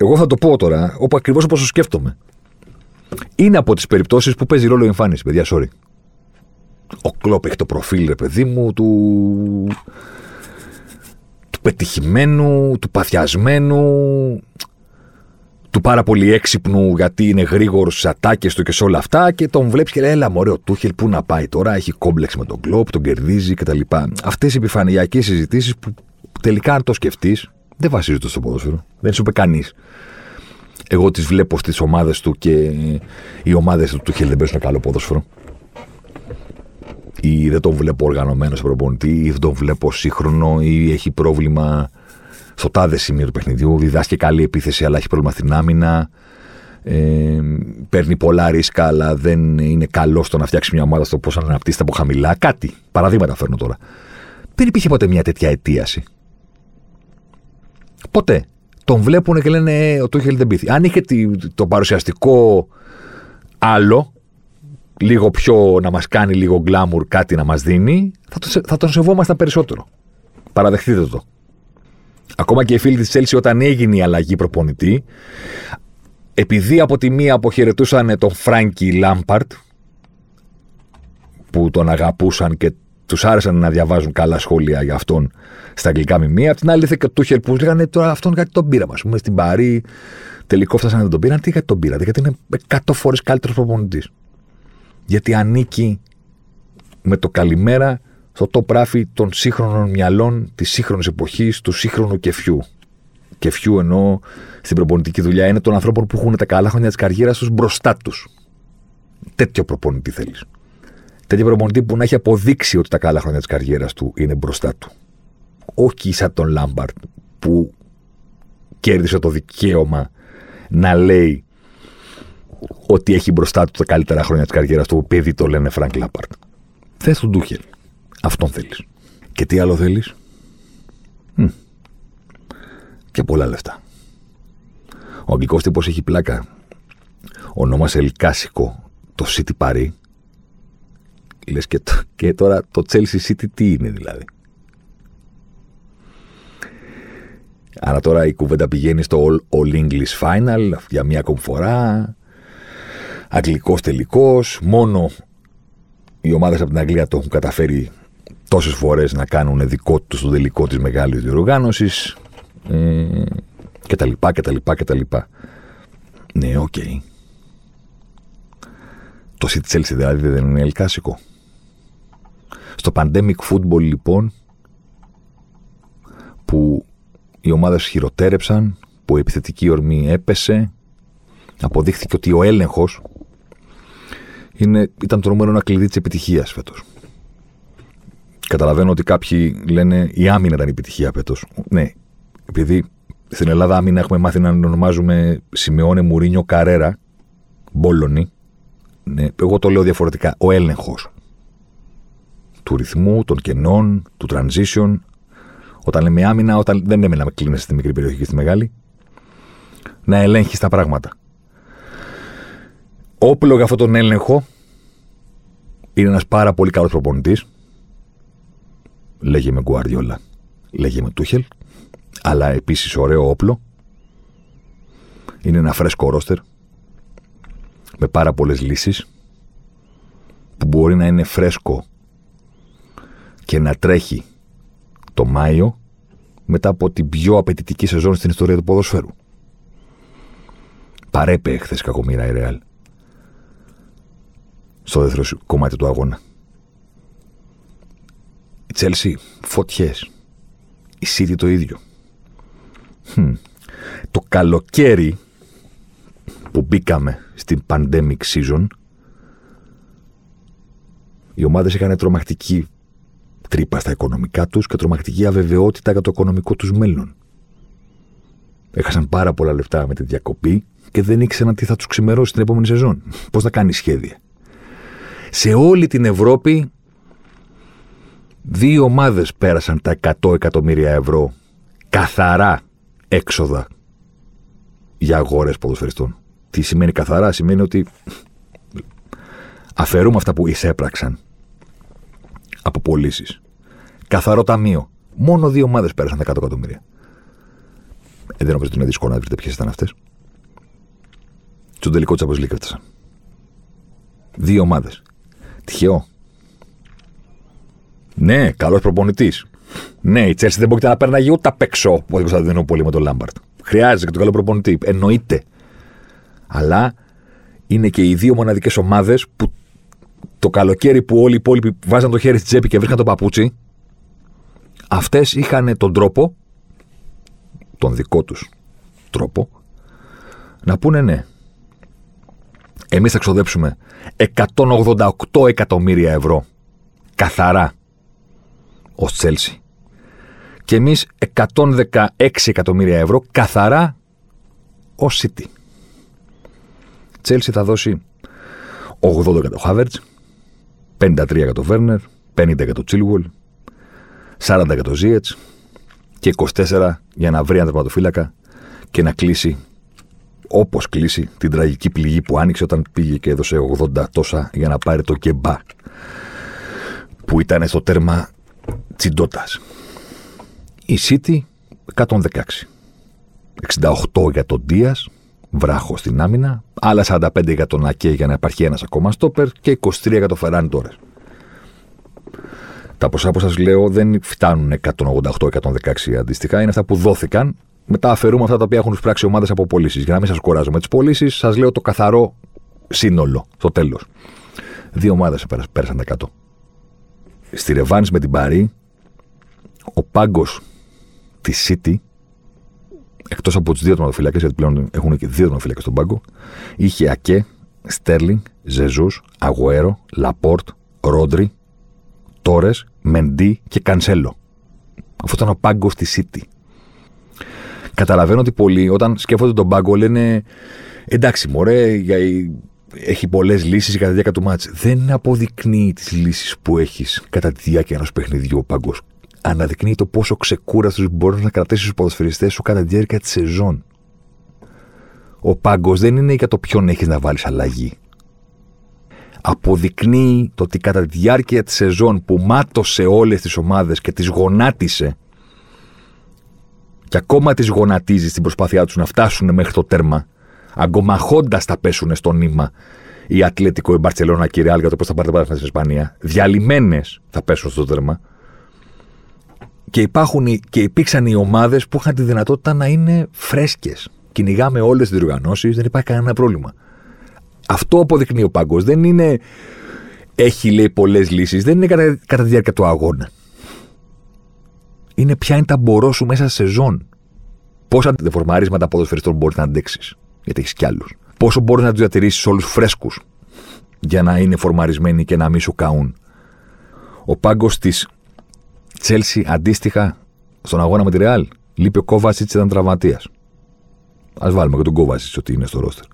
Εγώ θα το πω τώρα, όπου ακριβώς όπως το σκέφτομαι. Είναι από τις περιπτώσεις που παίζει ρόλο η εμφάνιση, παιδιά, sorry. Ο Κλόπ έχει το προφίλ, ρε παιδί μου, του. του πετυχημένου, του παθιασμένου, του πάρα πολύ έξυπνου γιατί είναι γρήγορος στις ατάκες του και σε όλα αυτά και τον βλέπεις και λέει: Έλα, μωρέ, ο Τούχελ, πού να πάει τώρα, έχει κόμπλεξ με τον Κλόπ, τον κερδίζει κτλ. Αυτές οι επιφανειακές συζητήσεις που τελικά, αν το σκεφτείς, δεν βασίζονται στο ποδόσφαιρο. Δεν σου είπε κανείς. Εγώ τις βλέπω στις ομάδες του και οι ομάδες του Τούχελ δεν παίζουν καλό ποδόσφαιρο. Ή δεν τον βλέπω οργανωμένο σε προπονητή, ή δεν τον βλέπω σύγχρονο, ή έχει πρόβλημα στο τάδε σημείο του παιχνιδιού. Διδάσκει καλή επίθεση, αλλά έχει πρόβλημα στην άμυνα. Ε, παίρνει πολλά ρίσκα, αλλά δεν είναι καλό στο να φτιάξει μια ομάδα στο πώς να αναπτύσσεται από χαμηλά. Κάτι. Παραδείγματα φέρνω τώρα. Δεν υπήρχε ποτέ μια τέτοια αιτίαση. Ποτέ. Τον βλέπουν και λένε «Ε, ο Τούχελ δεν πείθει. Αν είχε το παρουσιαστικό άλλο, λίγο πιο να μας κάνει λίγο γκλάμουρ κάτι να μας δίνει, θα, το, θα τον σεβόμασταν περισσότερο. Παραδεχτείτε το. Ακόμα και οι φίλοι της Chelsea όταν έγινε η αλλαγή προπονητή, επειδή από τη μία αποχαιρετούσαν τον Φράγκη Λάμπαρτ, που τον αγαπούσαν και τους άρεσαν να διαβάζουν καλά σχόλια για αυτόν στα αγγλικά μημία. Απ' την άλλη, ήρθε και ο Τούχελ που λέγανε τώρα αυτόν κάτι τον πήραμε. Α πούμε στην Παρή, τελικό φτάσανε να τον πήραν. Τι γιατί τον πήρατε, γιατί είναι 100 φορές καλύτερος προπονητής. Γιατί ανήκει με το καλημέρα στο το πράφι των σύγχρονων μυαλών της σύγχρονης εποχής, του σύγχρονου κεφιού. Κεφιού εννοώ στην προπονητική δουλειά είναι των ανθρώπων που έχουν τα καλά χρόνια της καριέρας τους μπροστά τους. Τέτοιο προπονητή θέλεις. Τέτοιο προπονητή που να έχει αποδείξει ότι τα καλά χρόνια της καριέρας του είναι μπροστά του. Όχι σαν τον Λάμπαρντ που κέρδισε το δικαίωμα να λέει ότι έχει μπροστά του τα καλύτερα χρόνια της καριέρας του, επειδή το λένε Φρανκ Λάμπαρντ. Θες τον Τούχελ. Αυτόν θέλεις. Και τι άλλο θέλεις; Και πολλά λεφτά. Ο αγγλικός τύπος έχει πλάκα. Ονόμασε Ελκάσικο το City Paris. Λες και, και τώρα το Chelsea City τι είναι δηλαδή; Άρα τώρα η κουβέντα πηγαίνει στο All, All English Final για μία ακόμη φορά. Αγγλικός τελικός. Μόνο οι ομάδες από την Αγγλία το έχουν καταφέρει τόσες φορές να κάνουν δικό τους το τελικό της μεγάλης διοργάνωσης ε, και τα λοιπά και τα λοιπά και τα λοιπά. Ναι, OK. Okay. Το City Chelsea δηλαδή δεν είναι ελ κλάσικο. Στο pandemic football λοιπόν που οι ομάδες χειροτέρεψαν, που η επιθετική ορμή έπεσε, αποδείχθηκε ότι ο έλεγχος είναι, ήταν το νούμερο ένα κλειδί της επιτυχίας φέτος. Καταλαβαίνω ότι κάποιοι λένε η άμυνα ήταν η επιτυχία φέτος. Ναι, επειδή στην Ελλάδα άμυνα έχουμε μάθει να ονομάζουμε Σιμεώνε Μουρίνιο Καρέρα, Μπόλονι. Ναι, εγώ το λέω διαφορετικά. Ο έλεγχος του ρυθμού, των κενών, του transition. Όταν λέμε άμυνα, όταν δεν λέμε να κλείνεσαι στη μικρή περιοχή και στη μεγάλη. Να ελέγχεις τα πράγματα. Όπλο για αυτόν τον έλεγχο είναι ένας πάρα πολύ καλός προπονητής λέγε με Γκουαρδιόλα, λέγε με Τούχελ, αλλά επίσης ωραίο όπλο. Είναι ένα φρέσκο ρόστερ με πάρα πολλές λύσεις που μπορεί να είναι φρέσκο και να τρέχει το Μάιο μετά από την πιο απαιτητική σεζόν στην ιστορία του ποδοσφαίρου. Παρέπε χθες κακομήρα η Ρεάλ στο δεύτερο κομμάτι του αγώνα. Η Chelsea, φωτιές. Η City το ίδιο. Το καλοκαίρι που μπήκαμε στην pandemic season, οι ομάδες είχαν τρομακτική τρύπα στα οικονομικά τους και τρομακτική αβεβαιότητα για το οικονομικό τους μέλλον. Έχασαν πάρα πολλά λεφτά με τη διακοπή και δεν ήξεραν τι θα τους ξημερώσει την επόμενη σεζόν. Πώς θα κάνει σχέδια. Σε όλη την Ευρώπη Δύο ομάδες πέρασαν τα 100 εκατομμύρια ευρώ καθαρά έξοδα για αγορές ποδοσφαιριστών. Τι σημαίνει καθαρά, σημαίνει ότι αφαιρούμε αυτά που εισέπραξαν από πωλήσεις. Καθαρό ταμείο. Μόνο δύο ομάδες πέρασαν τα 100 εκατομμύρια. Ε, δεν νομίζω ότι είναι δύσκολο να βρείτε ποιες ήταν αυτές. Στον τελικό Champions League έφτασαν. Δύο ομάδες. Τυχαίο. Ναι, καλός προπονητής. Ναι, η Τσέλση δεν μπορεί να παίρνει ούτε απ' έξω ο Κωνσταντινούπολη με τον Λάμπαρτ. Χρειάζεται και τον καλό προπονητή. Εννοείται. Αλλά είναι και οι δύο μοναδικές ομάδες που το καλοκαίρι που όλοι οι υπόλοιποι βάζαν το χέρι στη τσέπη και βρίσκαν το παπούτσι, αυτές είχαν τον τρόπο, τον δικό τους τρόπο, να πούνε ναι. Εμείς θα ξοδέψουμε 188 εκατομμύρια ευρώ καθαρά ως Τσέλσι και εμείς 116 εκατομμύρια ευρώ καθαρά ως City. Τσέλσι θα δώσει 80 για το Χάβερτς, 53 για το Βέρνερ, 50 για το Τσίλγουελ, 40 για το Ζίετς και 24 για να βρει ένα τερματοφύλακα και να κλείσει όπως κλείσει την τραγική πληγή που άνοιξε όταν πήγε και έδωσε 80 τόσα για να πάρει το κεμπά που ήταν στο τέρμα τσιντότας. Η City 116. 68 για τον Δίας, βράχο στην άμυνα, άλλα 45 για τον Ακέ για να υπάρχει ένας ακόμα στόπερ και 23 για το Φεράνι τώρα. Τα ποσά που σας λέω δεν φτάνουν 188-116 αντίστοιχα, είναι αυτά που δόθηκαν. Μετά αφαιρούμε αυτά τα οποία έχουν εισπράξει ομάδες από πωλήσεις. Για να μην σας κουράζω με τις πωλήσεις, σας λέω το καθαρό σύνολο στο τέλος. Δύο ομάδες πέρασαν τα 100. Στη Ρεβάνη με την Παρή, ο πάγκος της City, εκτός από τους δύο τερματοφύλακες, γιατί πλέον έχουν και δύο τερματοφύλακες στον πάγκο, είχε Ακέ, Στέρλινγκ, Ζεζούς, Αγουέρο, Λαπόρτ, Ρόντρι, Τόρες, Μεντί και Κανσέλο. Αυτό ήταν ο πάγκος της City. Καταλαβαίνω ότι πολλοί όταν σκέφτονται τον πάγκο λένε εντάξει, μωρέ, έχει πολλές λύσεις κατά τη διάρκεια του ματς. Δεν αποδεικνύει τις λύσεις που έχεις κατά τη διάρκεια ενός παιχνιδιού ο πάγκος αναδεικνύει το πόσο ξεκούραστος μπορείς να κρατήσεις τους ποδοσφαιριστές σου κατά τη διάρκεια της σεζόν. Ο πάγκος δεν είναι για το ποιον έχεις να βάλεις αλλαγή. Αποδεικνύει το ότι κατά τη διάρκεια της σεζόν που μάτωσε όλες τις ομάδες και τις γονάτισε και ακόμα τις γονατίζει στην προσπάθειά τους να φτάσουν μέχρι το τέρμα, αγκομαχώντας τα πέσουν στο νήμα η Ατλέτικο, η Μπαρσελόνα και η Ρεάλ για το πώς θα πάρει τα στην Ισπανία. Διαλυμένες θα πέσουν στο τέρμα και, υπάρχουν, και υπήρξαν οι ομάδες που είχαν τη δυνατότητα να είναι φρέσκες. Κυνηγάμε όλες τις διοργανώσεις, δεν υπάρχει κανένα πρόβλημα. Αυτό αποδεικνύει ο πάγκος. Δεν είναι. Έχει λέει πολλές λύσεις, δεν είναι κατά, κατά τη διάρκεια του αγώνα. Είναι ποια είναι τα μπορώ σου μέσα σε σεζόν. Πόσα δεφορμαρίσματα ποδοσφαιριστών μπορείς να αντέξεις, γιατί έχεις κι άλλους. Πόσο μπορείς να τους διατηρήσεις όλους φρέσκους για να είναι φορμαρισμένοι και να μην σου καούν. Ο πάγκος της Τσέλσι αντίστοιχα στον αγώνα με τη Ρεάλ. Λείπει ο Κόβασιτ, ήταν τραυματίας. Α βάλουμε και τον Κόβασιτ ότι είναι στο ρόστερ.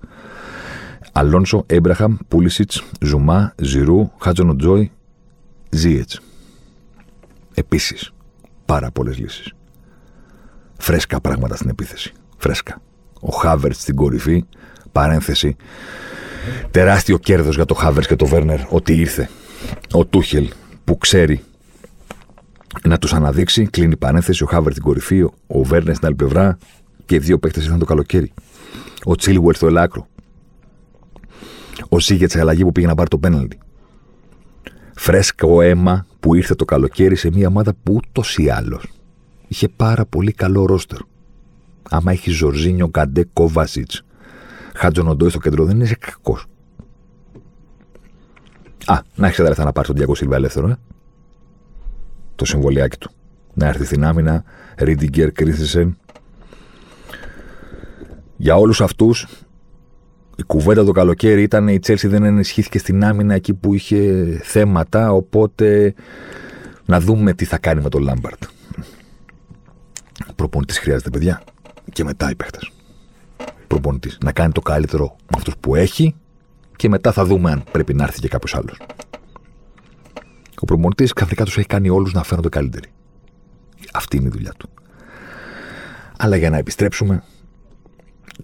Αλόνσο, Έμπραχαμ, Πούλισιτς, Ζουμά, Ζηρού, Χάτζονο Τζόι, Ζίετς. Επίσης, πάρα πολλές λύσεις. Φρέσκα πράγματα στην επίθεση. Φρέσκα. Ο Χάβερτ στην κορυφή. Παρένθεση. Τεράστιο κέρδος για το Χάβερτ και το Βέρνερ ότι ήρθε. Ο Τούχελ που ξέρει να τους αναδείξει. Κλείνει η παρένθεση. Ο Χάβερ την κορυφή, ο Βέρνε στην άλλη πλευρά και οι δύο παίχτε ήταν το καλοκαίρι. Ο Τσίλουερ στο ελάκρο. Ο Σίγετς σε αλλαγή που πήγε να πάρει το πέναλτι. Φρέσκο αίμα που ήρθε το καλοκαίρι σε μια ομάδα που ούτως ή άλλως είχε πάρα πολύ καλό ρόστερ. Άμα έχει Ζορζίνιο, Καντέ, Κόβασιτς, Χατζονοντόι στο κέντρο, δεν είσαι κακός. Α, να έχεις τα να πάρεις τον Διάκο Σίλβα ελεύθερο, ε το συμβολιάκι του. Να έρθει στην άμυνα, Ρίντιγκερ, Κρίσισεν. Για όλους αυτούς, η κουβέντα το καλοκαίρι ήταν η Τσέλσι δεν ενισχύθηκε στην άμυνα εκεί που είχε θέματα, οπότε να δούμε τι θα κάνει με τον Λάμπαρτ. Προπονητής χρειάζεται, παιδιά. Και μετά οι παίχτες. Προπονητής. Να κάνει το καλύτερο με αυτούς που έχει και μετά θα δούμε αν πρέπει να έρθει και κάποιος άλλος. Ο προμονητής ξαφνικά τους έχει κάνει όλους να φαίνονται καλύτεροι. Αυτή είναι η δουλειά του. Αλλά για να επιστρέψουμε,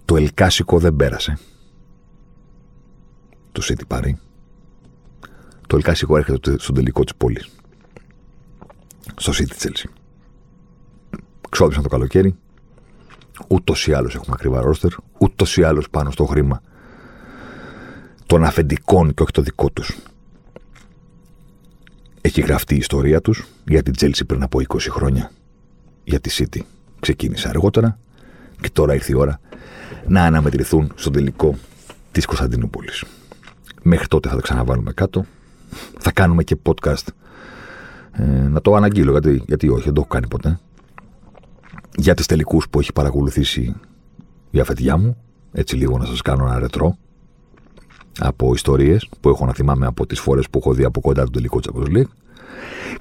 το Ελκάσικο δεν πέρασε. Το City πάρει. Το Ελκάσικο έρχεται στον τελικό της πόλης. Στο City Chelsea. Ξόδεψαν το καλοκαίρι. Ούτως ή άλλως έχουμε ακριβά ρόστερ. Ούτως ή άλλως πάνω στο χρήμα των αφεντικών και όχι το δικό τους. Έχει γραφτεί η ιστορία τους για την Τζέλση πριν από 20 χρόνια. Για τη City ξεκίνησε αργότερα και τώρα ήρθε η ώρα να αναμετρηθούν στον τελικό της Κωνσταντινούπολης. Μέχρι τότε θα τα ξαναβάλουμε κάτω. Θα κάνουμε και podcast. Ε, να το αναγγείλω, γιατί, γιατί όχι, δεν το έχω κάνει ποτέ. Για τις τελικούς που έχει παρακολουθήσει η αφεντιά μου. Έτσι λίγο να σας κάνω ένα ρετρό από ιστορίες που έχω να θυμάμαι από τις φορές που έχω δει από κοντά τον τελικό Champions League.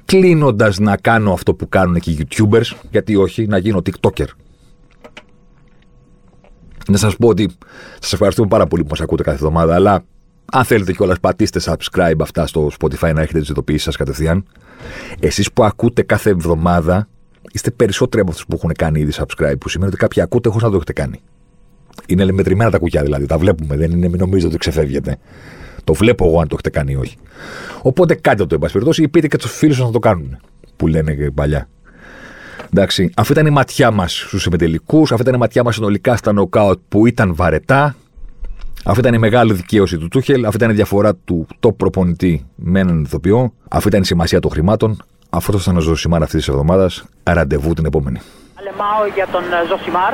Κλείνοντας να κάνω αυτό που κάνουν και οι YouTubers, γιατί όχι, να γίνω TikToker. Να σας πω ότι σας ευχαριστούμε πάρα πολύ που μας ακούτε κάθε εβδομάδα, αλλά αν θέλετε κιόλας, πατήστε subscribe αυτά στο Spotify να έχετε τις ειδοποιήσεις σας κατευθείαν. Εσείς που ακούτε κάθε εβδομάδα, είστε περισσότεροι από αυτούς που έχουν κάνει ήδη subscribe, που σημαίνει ότι κάποιοι ακούτε χωρίς να το έχετε κάνει. Είναι μετρημένα τα κουκιά δηλαδή, τα βλέπουμε, δεν είναι, μην νομίζετε ότι ξεφεύγετε. Το βλέπω εγώ αν το έχετε κάνει ή όχι. Οπότε κάντε το, εν πάση περιπτώσει, ή πείτε και τους φίλους σας να το κάνουν. Που λένε και παλιά. Εντάξει, αυτή ήταν η ματιά μας στους συμμετελικού, αυτή ήταν η ματιά μας συνολικά στα νοκάουτ που ήταν βαρετά. Αυτή ήταν η μεγάλη δικαίωση του Τούχελ, αυτή ήταν η διαφορά του top προπονητή με έναν ηθοποιό, αυτή ήταν η σημασία των χρημάτων. Αυτό ήταν ο Ζωσιμάρ αυτής της εβδομάδας. Ραντεβού την επόμενη. Αλεμάω για τον ε, Ζωσιμάρ.